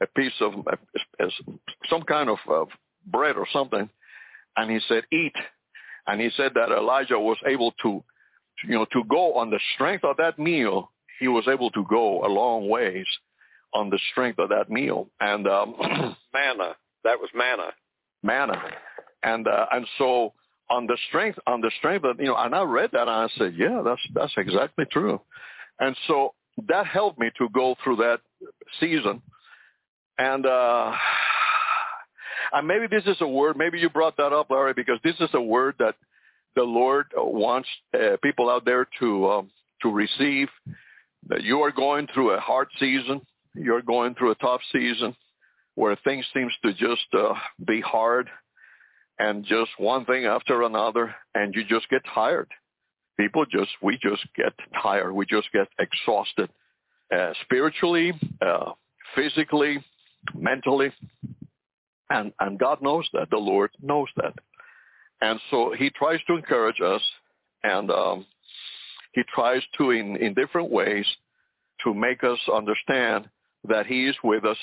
Speaker 2: a piece of some kind of uh, bread or something, and he said, "Eat." And he said that Elijah was able to, you know, to go on the strength of that meal. He was able to go a long ways on the strength of that meal. And um,
Speaker 3: manna, that was manna.
Speaker 2: Manna, and uh, and so on the strength on the strength of you know, and I read that and I said, yeah, that's that's exactly true. And so that helped me to go through that season. And uh and maybe this is a word, maybe you brought that up, Larry, because this is a word that the Lord wants uh, people out there to um, to receive. That you are going through a hard season, you're going through a tough season, where things seems to just uh, be hard, and just one thing after another, and you just get tired. People just we just get tired. We just get exhausted, uh, spiritually, uh, physically, mentally. And, and God knows that. The Lord knows that. And so he tries to encourage us and um, he tries to, in, in different ways, to make us understand that he is with us,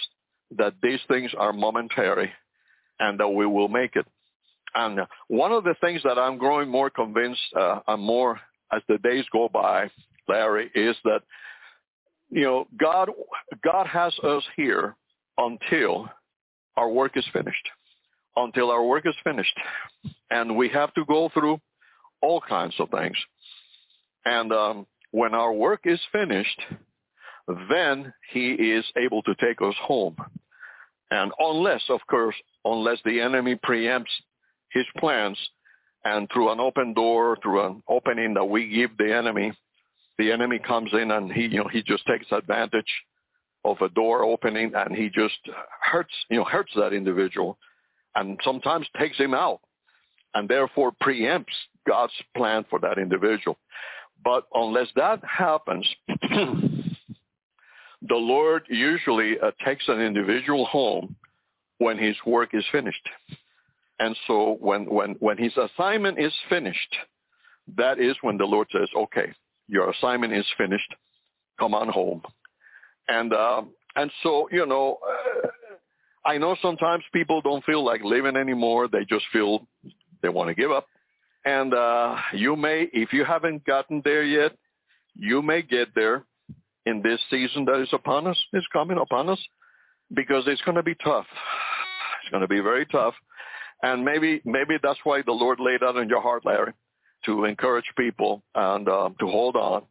Speaker 2: that these things are momentary, and that we will make it. And one of the things that I'm growing more convinced uh, and more as the days go by, Larry, is that you know God God has us here until our work is finished. Until our work is finished. And we have to go through all kinds of things. And um, when our work is finished, then he is able to take us home. And unless, of course, unless the enemy preempts his plans and through an open door, through an opening that we give the enemy, the enemy comes in and he, you know, he just takes advantage of a door opening and he just hurts, you know, hurts that individual and sometimes takes him out and therefore preempts God's plan for that individual. But unless that happens, the Lord usually uh, takes an individual home when his work is finished. And so when, when, when his assignment is finished, that is when the Lord says, okay, your assignment is finished. Come on home. And uh, and so you know, uh, I know sometimes people don't feel like living anymore. They just feel they want to give up. And uh, you may, if you haven't gotten there yet, you may get there in this season that is upon us, is coming upon us, because it's going to be tough. It's going to be very tough. And maybe, maybe that's why the Lord laid out in your heart, Larry, to encourage people and uh, to hold on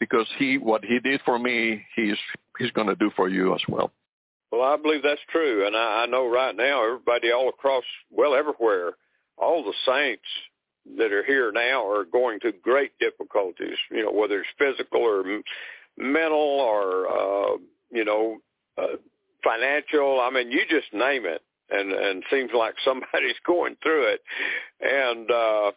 Speaker 2: because he what he did for me, he's he's going to do for you as well.
Speaker 3: Well, I believe that's true, and I, I know right now everybody all across, well, everywhere, all the saints that are here now are going through great difficulties. You know, whether it's physical or mental or uh, you know uh, financial. I mean, you just name it, and and seems like somebody's going through it, and. uh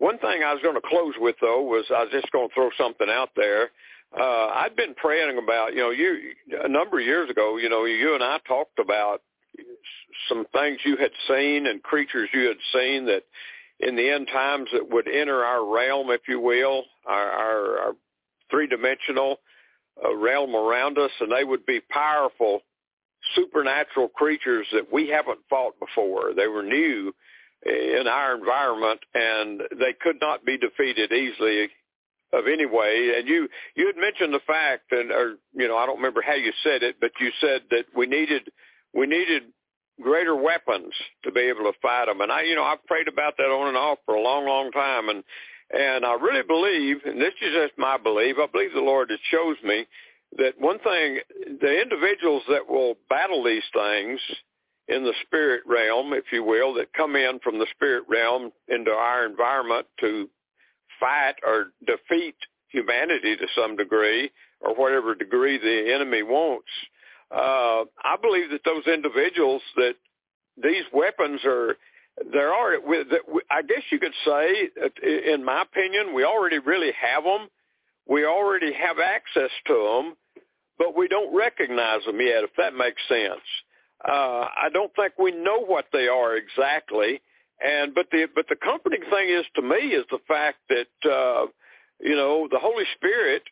Speaker 3: one thing I was going to close with though was I was just going to throw something out there. Uh, I'd been praying about, you know, you a number of years ago, you know, you and I talked about some things you had seen and creatures you had seen that in the end times that would enter our realm, if you will, our, our, our three-dimensional uh, realm around us, and they would be powerful supernatural creatures that we haven't fought before. They were new in our environment, and they could not be defeated easily of any way. And you you had mentioned the fact, and or you know I don't remember how you said it, but you said that we needed we needed greater weapons to be able to fight them. And I you know I've prayed about that on and off for a long long time, and and I really believe, and this is just my belief, I believe the Lord has shows me that one thing, the individuals that will battle these things in the spirit realm, if you will, that come in from the spirit realm into our environment to fight or defeat humanity to some degree or whatever degree the enemy wants. Uh, I believe that those individuals that these weapons are there are I guess you could say in my opinion we already really have them we already have access to them but we don't recognize them yet if that makes sense. Uh, I don't think we know what they are exactly, And but the but the comforting thing is to me is the fact that uh, you know the Holy Spirit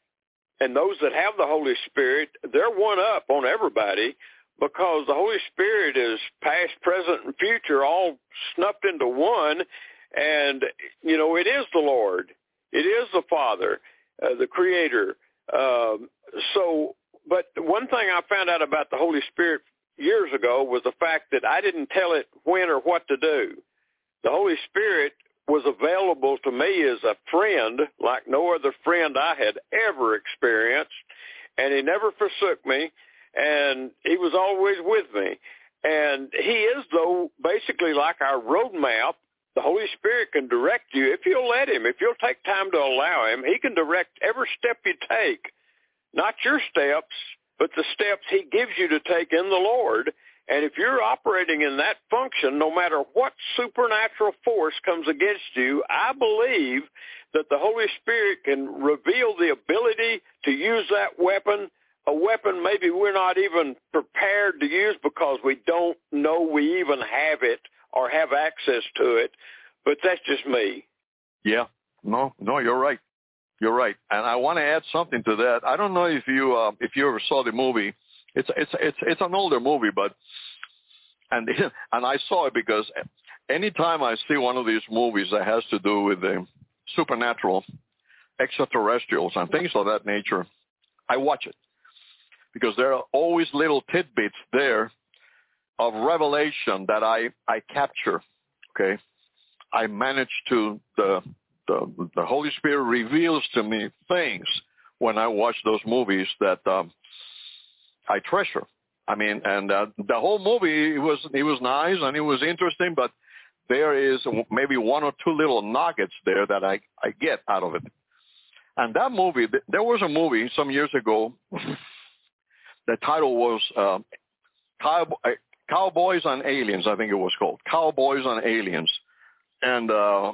Speaker 3: and those that have the Holy Spirit, they're one up on everybody because the Holy Spirit is past, present, and future all snuffed into one. And, you know, it is the Lord. It is the Father, uh, the Creator. Um, so, but one thing I found out about the Holy Spirit years ago was the fact that I didn't tell it when or what to do. The Holy Spirit was available to me as a friend like no other friend I had ever experienced. And he never forsook me and he was always with me. And he is, though, basically like our roadmap. The Holy Spirit can direct you if you'll let him. If you'll take time to allow him, he can direct every step you take. Not your steps, but the steps he gives you to take in the Lord. And if you're operating in that function, no matter what supernatural force comes against you, I believe that the Holy Spirit can reveal the ability to use that weapon a weapon maybe we're not even prepared to use because we don't know we even have it or have access to it. But that's just me.
Speaker 2: Yeah. No, no, you're right. You're right. And I want to add something to that. I don't know if you uh, if you ever saw the movie. It's it's it's it's an older movie, but and and I saw it because anytime I see one of these movies that has to do with the supernatural, extraterrestrials, and things of that nature, I watch it because there are always little tidbits there of revelation that I, I capture. Okay. I manage to, the, the, the Holy Spirit reveals to me things when I watch those movies that um, I treasure. I mean, and uh, the whole movie it was it was nice and it was interesting, but there is maybe one or two little nuggets there that I I get out of it. And that movie, there was a movie some years ago the title was uh, Cow- Cowboys and Aliens, I think it was called Cowboys and Aliens. And uh,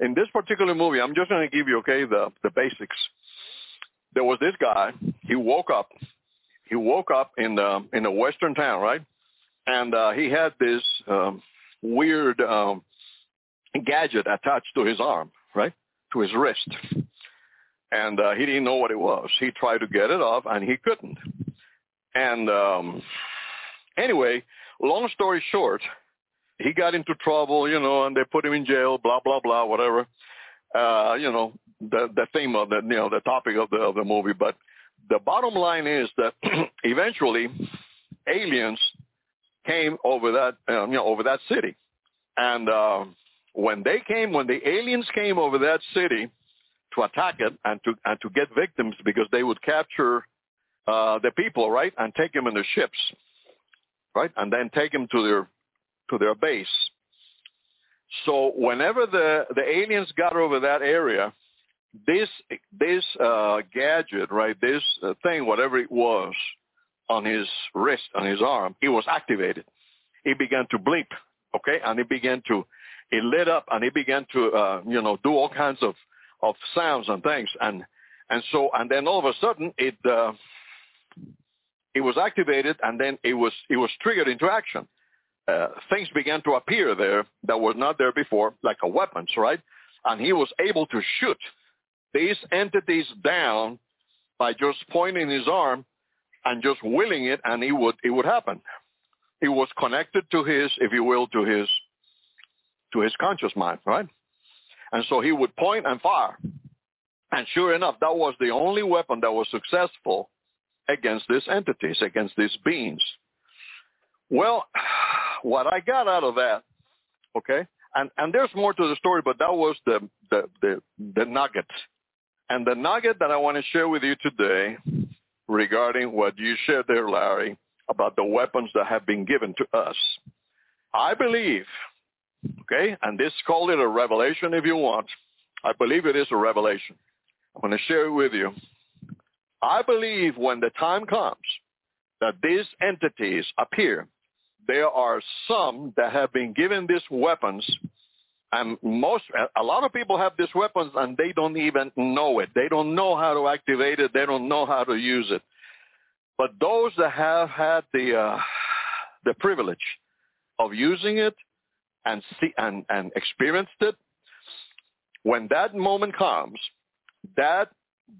Speaker 2: in this particular movie, I'm just going to give you, okay, the, the basics. There was this guy. He woke up. He woke up in the in a western town, right? And uh, he had this um, weird um, gadget attached to his arm, right, to his wrist and uh, he didn't know what it was. He tried to get it off, and he couldn't. And um, anyway, long story short, he got into trouble, you know, and they put him in jail, blah blah blah, whatever. Uh, you know, the the theme of the you know the topic of the of the movie. But the bottom line is that eventually, aliens came over that uh, you know over that city, and uh, when they came, when the aliens came over that city to attack it and to and to get victims because they would capture uh, the people, right, and take them in their ships, right, and then take them to their to their base. So whenever the the aliens got over that area, this this uh, gadget, right, this uh, thing, whatever it was, on his wrist, on his arm, it was activated. It began to blink, okay, and it began to it lit up and it began to uh, you know do all kinds of of sounds and things. And and so and then all of a sudden it uh, it was activated and then it was it was triggered into action. Uh, things began to appear there that were not there before, like a weapons, right? And he was able to shoot these entities down by just pointing his arm and just willing it, and it would it would happen. It was connected to his, if you will, to his to his conscious mind, right? And so he would point and fire. And sure enough, that was the only weapon that was successful against these entities, against these beings. Well, what I got out of that, okay, and, and there's more to the story, but that was the, the, the, the nugget. And the nugget that I want to share with you today regarding what you shared there, Larry, about the weapons that have been given to us. I believe Okay? And this call it a revelation if you want. I believe it is a revelation. I'm going to share it with you. I believe when the time comes that these entities appear, there are some that have been given these weapons and most a lot of people have these weapons and they don't even know it. They don't know how to activate it. They don't know how to use it. But those that have had the uh, the privilege of using it and see and, and experienced it, when that moment comes, that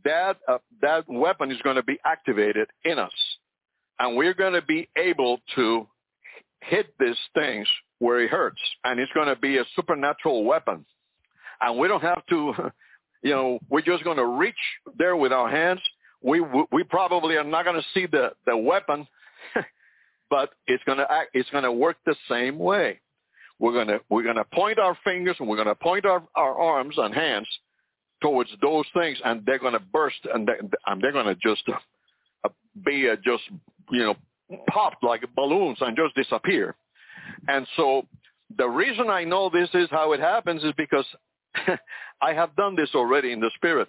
Speaker 2: that uh, that weapon is going to be activated in us, and we're going to be able to hit these things where it hurts, and it's going to be a supernatural weapon, and we don't have to, you know, we're just going to reach there with our hands. We we probably are not going to see the the weapon, but it's going to act. It's going to work the same way. We're going to we're going to point our fingers and we're going to point our, our arms and hands towards those things, and they're going to burst and they're, and they're going to just uh, be uh, just you know popped like balloons and just disappear. And so the reason I know this is how it happens is because I have done this already in the spirit,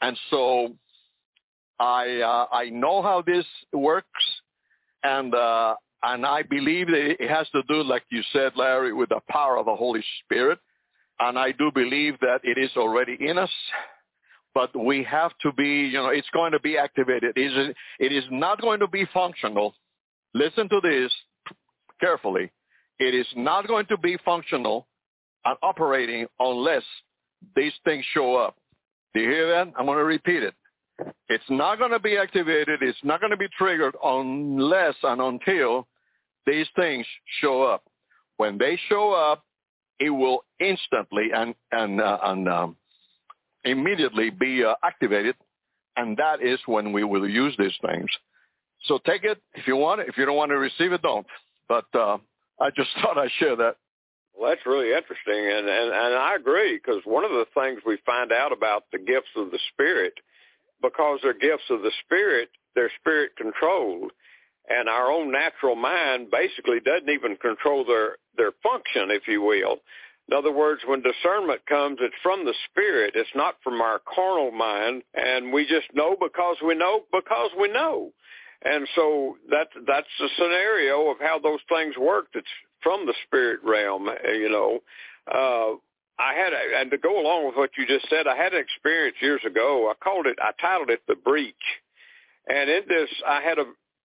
Speaker 2: and so I uh, I know how this works, and uh, and I believe that it has to do, like you said, Larry, with the power of the Holy Spirit. And I do believe that it is already in us, but we have to be, you know, it's going to be activated. It is, it is not going to be functional. Listen to this carefully. It is not going to be functional and operating unless these things show up. Do you hear that? I'm going to repeat it. It's not going to be activated. It's not going to be triggered unless and until these things show up. When they show up, it will instantly and and uh, and um, immediately be uh, activated, and that is when we will use these things. So take it if you want it. If you don't want to receive it, don't. But uh, I just thought I'd share that.
Speaker 3: Well, that's really interesting, and and, and I agree because one of the things we find out about the gifts of the Spirit, because they're gifts of the Spirit, they're Spirit controlled and our own natural mind basically doesn't even control their their function, if you will. In other words, when discernment comes, it's from the spirit. It's not from our carnal mind, and we just know because we know because we know. And so that that's the scenario of how those things work. It's from the spirit realm, you know. Uh, I had, a, and to go along with what you just said, I had an experience years ago. I called it, I titled it "The Breach," and in this, I had a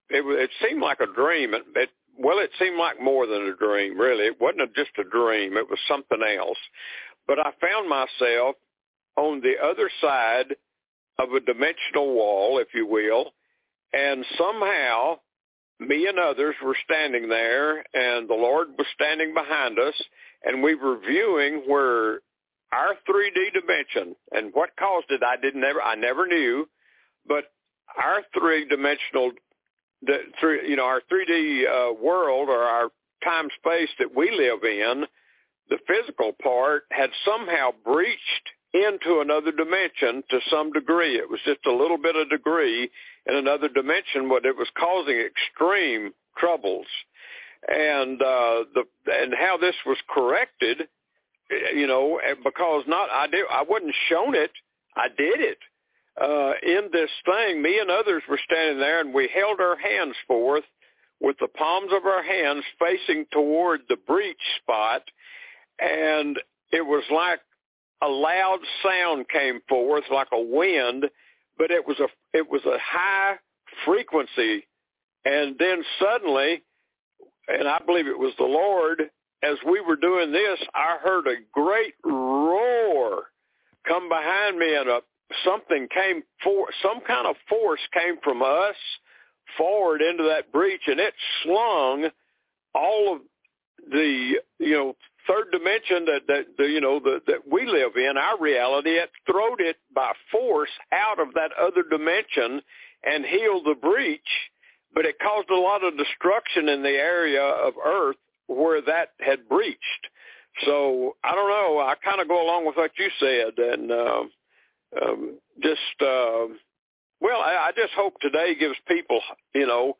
Speaker 3: it, it seemed like a dream. It, it, well, it seemed like more than a dream, really. It wasn't just a dream. It was something else. But I found myself on the other side of a dimensional wall, if you will, and somehow me and others were standing there, and the Lord was standing behind us, and we were viewing where our 3D dimension and what caused it, I didn't ever, I never knew, but our three-dimensional the through you know our 3D uh, world or our time space that we live in, the physical part had somehow breached into another dimension to some degree. It was just a little bit of degree in another dimension, but it was causing extreme troubles. And uh, the and how this was corrected, you know, because not I did I wasn't shown it, I did it uh, in this thing, me and others were standing there and we held our hands forth with the palms of our hands facing toward the breach spot. And it was like a loud sound came forth like a wind, but it was a, it was a high frequency. And then suddenly, and I believe it was the Lord, as we were doing this, I heard a great roar come behind me and a something came for some kind of force came from us forward into that breach and it slung all of the you know third dimension that that the, you know the, that we live in our reality it throwed it by force out of that other dimension and healed the breach but it caused a lot of destruction in the area of earth where that had breached. So i don't know. I kind of go along with what you said and uh um, just uh, well, I, I just hope today gives people, you know,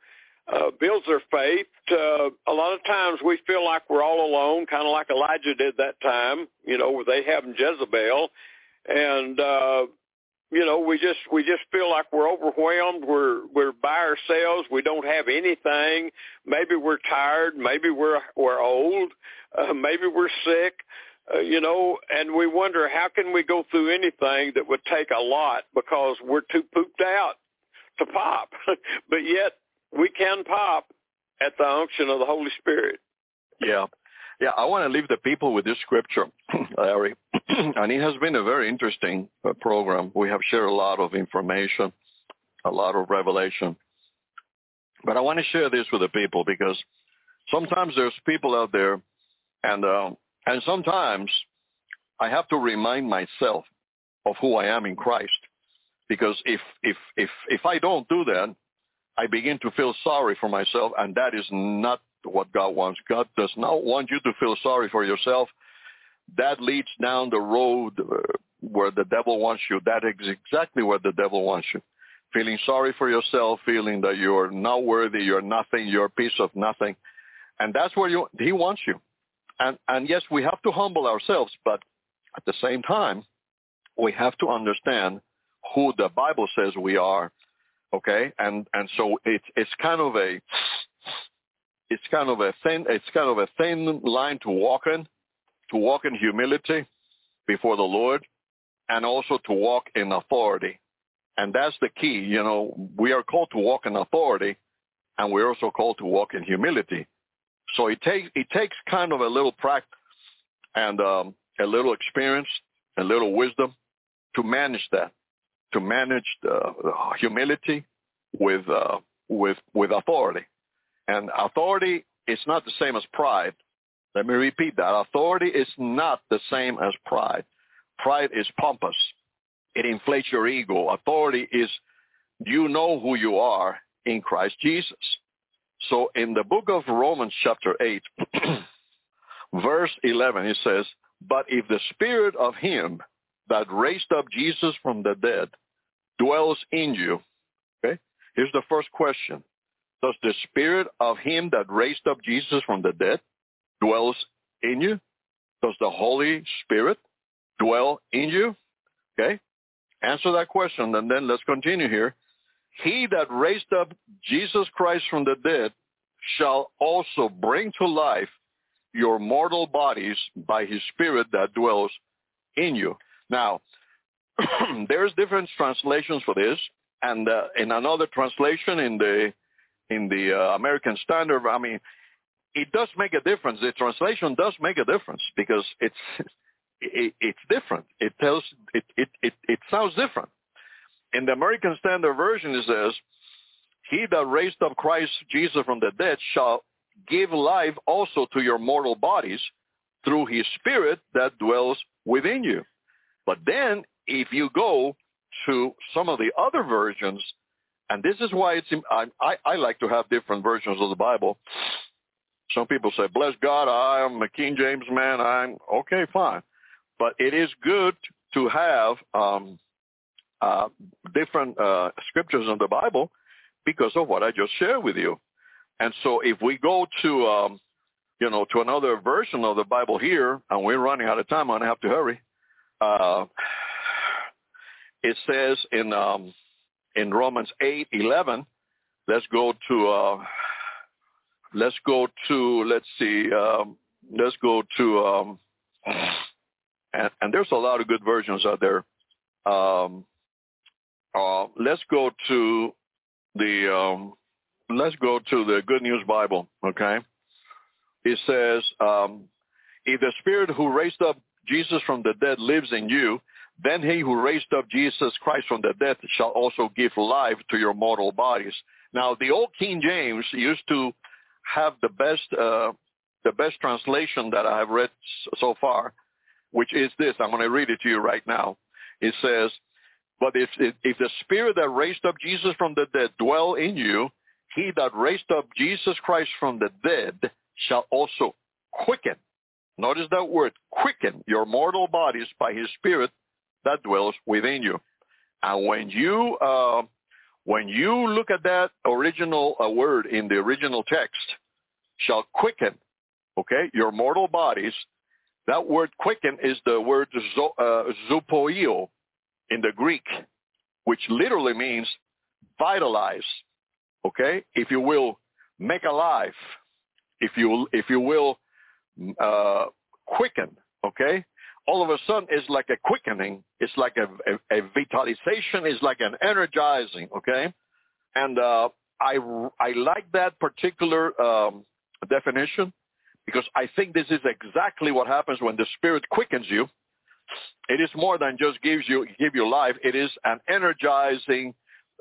Speaker 3: uh, builds their faith. Uh, a lot of times we feel like we're all alone, kind of like Elijah did that time, you know, with Ahab and Jezebel, and uh, you know, we just we just feel like we're overwhelmed. We're we're by ourselves. We don't have anything. Maybe we're tired. Maybe we're we're old. Uh, maybe we're sick uh, you know, and we wonder how can we go through anything that would take a lot because we're too pooped out to pop. but yet we can pop at the unction of the Holy Spirit.
Speaker 2: Yeah. Yeah, I want to leave the people with this scripture, Larry. and it has been a very interesting uh, program. We have shared a lot of information, a lot of revelation. But I want to share this with the people because sometimes there's people out there, and uh, and sometimes I have to remind myself of who I am in Christ. Because if if if if I don't do that, I begin to feel sorry for myself, and that is not what God wants. God does not want you to feel sorry for yourself. That leads down the road uh, where the devil wants you. That is exactly where the devil wants you. Feeling sorry for yourself, feeling that you're not worthy, you're nothing, you're a piece of nothing. And that's where you, he wants you. And, and yes, we have to humble ourselves, but at the same time, we have to understand who the Bible says we are. Okay. And, and so it's, it's kind of a, it's kind of a thin it's kind of a thin line to walk in, to walk in humility before the Lord, and also to walk in authority. And that's the key. You know, we are called to walk in authority, and we're also called to walk in humility. So it takes it takes kind of a little practice and um, a little experience, a little wisdom to manage that, to manage the, the humility with uh, with with authority. And authority is not the same as pride. Let me repeat that. Authority is not the same as pride. Pride is pompous. It inflates your ego. Authority is you know who you are in Christ Jesus. So in the book of Romans chapter 8, verse 11, it says, But if the spirit of him that raised up Jesus from the dead dwells in you, okay, here's the first question. Does the spirit of him that raised up Jesus from the dead dwells in you? Does the Holy Spirit dwell in you? Okay. Answer that question and then let's continue here. He that raised up Jesus Christ from the dead shall also bring to life your mortal bodies by his spirit that dwells in you. Now, there's different translations for this. And uh, in another translation in the in the uh, American Standard, I mean, it does make a difference. The translation does make a difference because it's it, it's different. It tells it, it it it sounds different. In the American Standard Version, it says, "He that raised up Christ Jesus from the dead shall give life also to your mortal bodies through His Spirit that dwells within you." But then, if you go to some of the other versions, and this is why it's I, I, like to have different versions of the Bible. Some people say, "Bless God, I am a King James man." I'm okay, fine, but it is good to have um, uh, different uh, scriptures in the Bible because of what I just shared with you. And so, if we go to um, you know to another version of the Bible here, and we're running out of time, I'm gonna have to hurry. Uh, it says in um, in Romans eight eleven. Let's go to, uh, let's go to, let's see, um, let's go to, um, and, and, there's a lot of good versions out there. Um, uh, let's go to the, um, let's go to the Good News Bible, okay? It says, um, if the spirit who raised up Jesus from the dead lives in you, then he who raised up Jesus Christ from the dead shall also give life to your mortal bodies. Now, the old King James used to have the best, uh, the best translation that I have read so far, which is this. I'm going to read it to you right now. It says, but if, if, if the spirit that raised up Jesus from the dead dwell in you, he that raised up Jesus Christ from the dead shall also quicken. Notice that word, quicken your mortal bodies by his spirit that dwells within you. And when you uh, when you look at that original uh, word in the original text, shall quicken, okay, your mortal bodies. That word quicken is the word zo, uh, zupoio in the Greek, which literally means vitalize, okay, if you will, make alive, if you if you will, uh, quicken, okay all of a sudden it's like a quickening. It's like a, a, a vitalization. It's like an energizing. Okay, and uh, I I like that particular um, definition because I think this is exactly what happens when the Spirit quickens you. It is more than just gives you give you life. It is an energizing,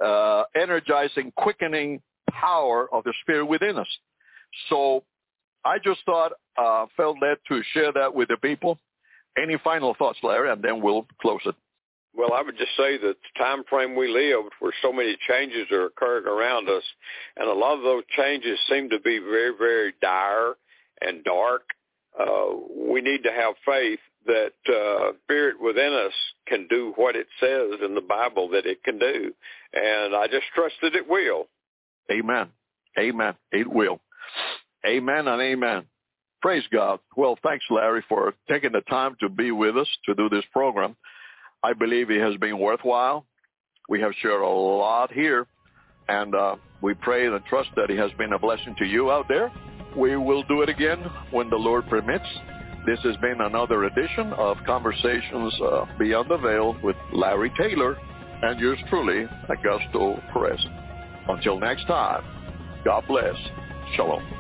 Speaker 2: uh, energizing, quickening power of the Spirit within us. So I just thought, uh, felt led to share that with the people. Any final thoughts, Larry, and then we'll close it.
Speaker 3: Well, I would just say that the time frame we live, where so many changes are occurring around us, and a lot of those changes seem to be very, very dire and dark. Uh, we need to have faith that uh, spirit within us can do what it says in the Bible that it can do, and I just trust that it will.
Speaker 2: Amen. Amen. It will. Amen and amen. Praise God. Well, thanks, Larry, for taking the time to be with us to do this program. I believe it has been worthwhile. We have shared a lot here, and uh, we pray and trust that it has been a blessing to you out there. We will do it again when the Lord permits. This has been another edition of Conversations uh, Beyond the Veil with Larry Taylor and yours truly, Augusto Perez. Until next time, God bless. Shalom.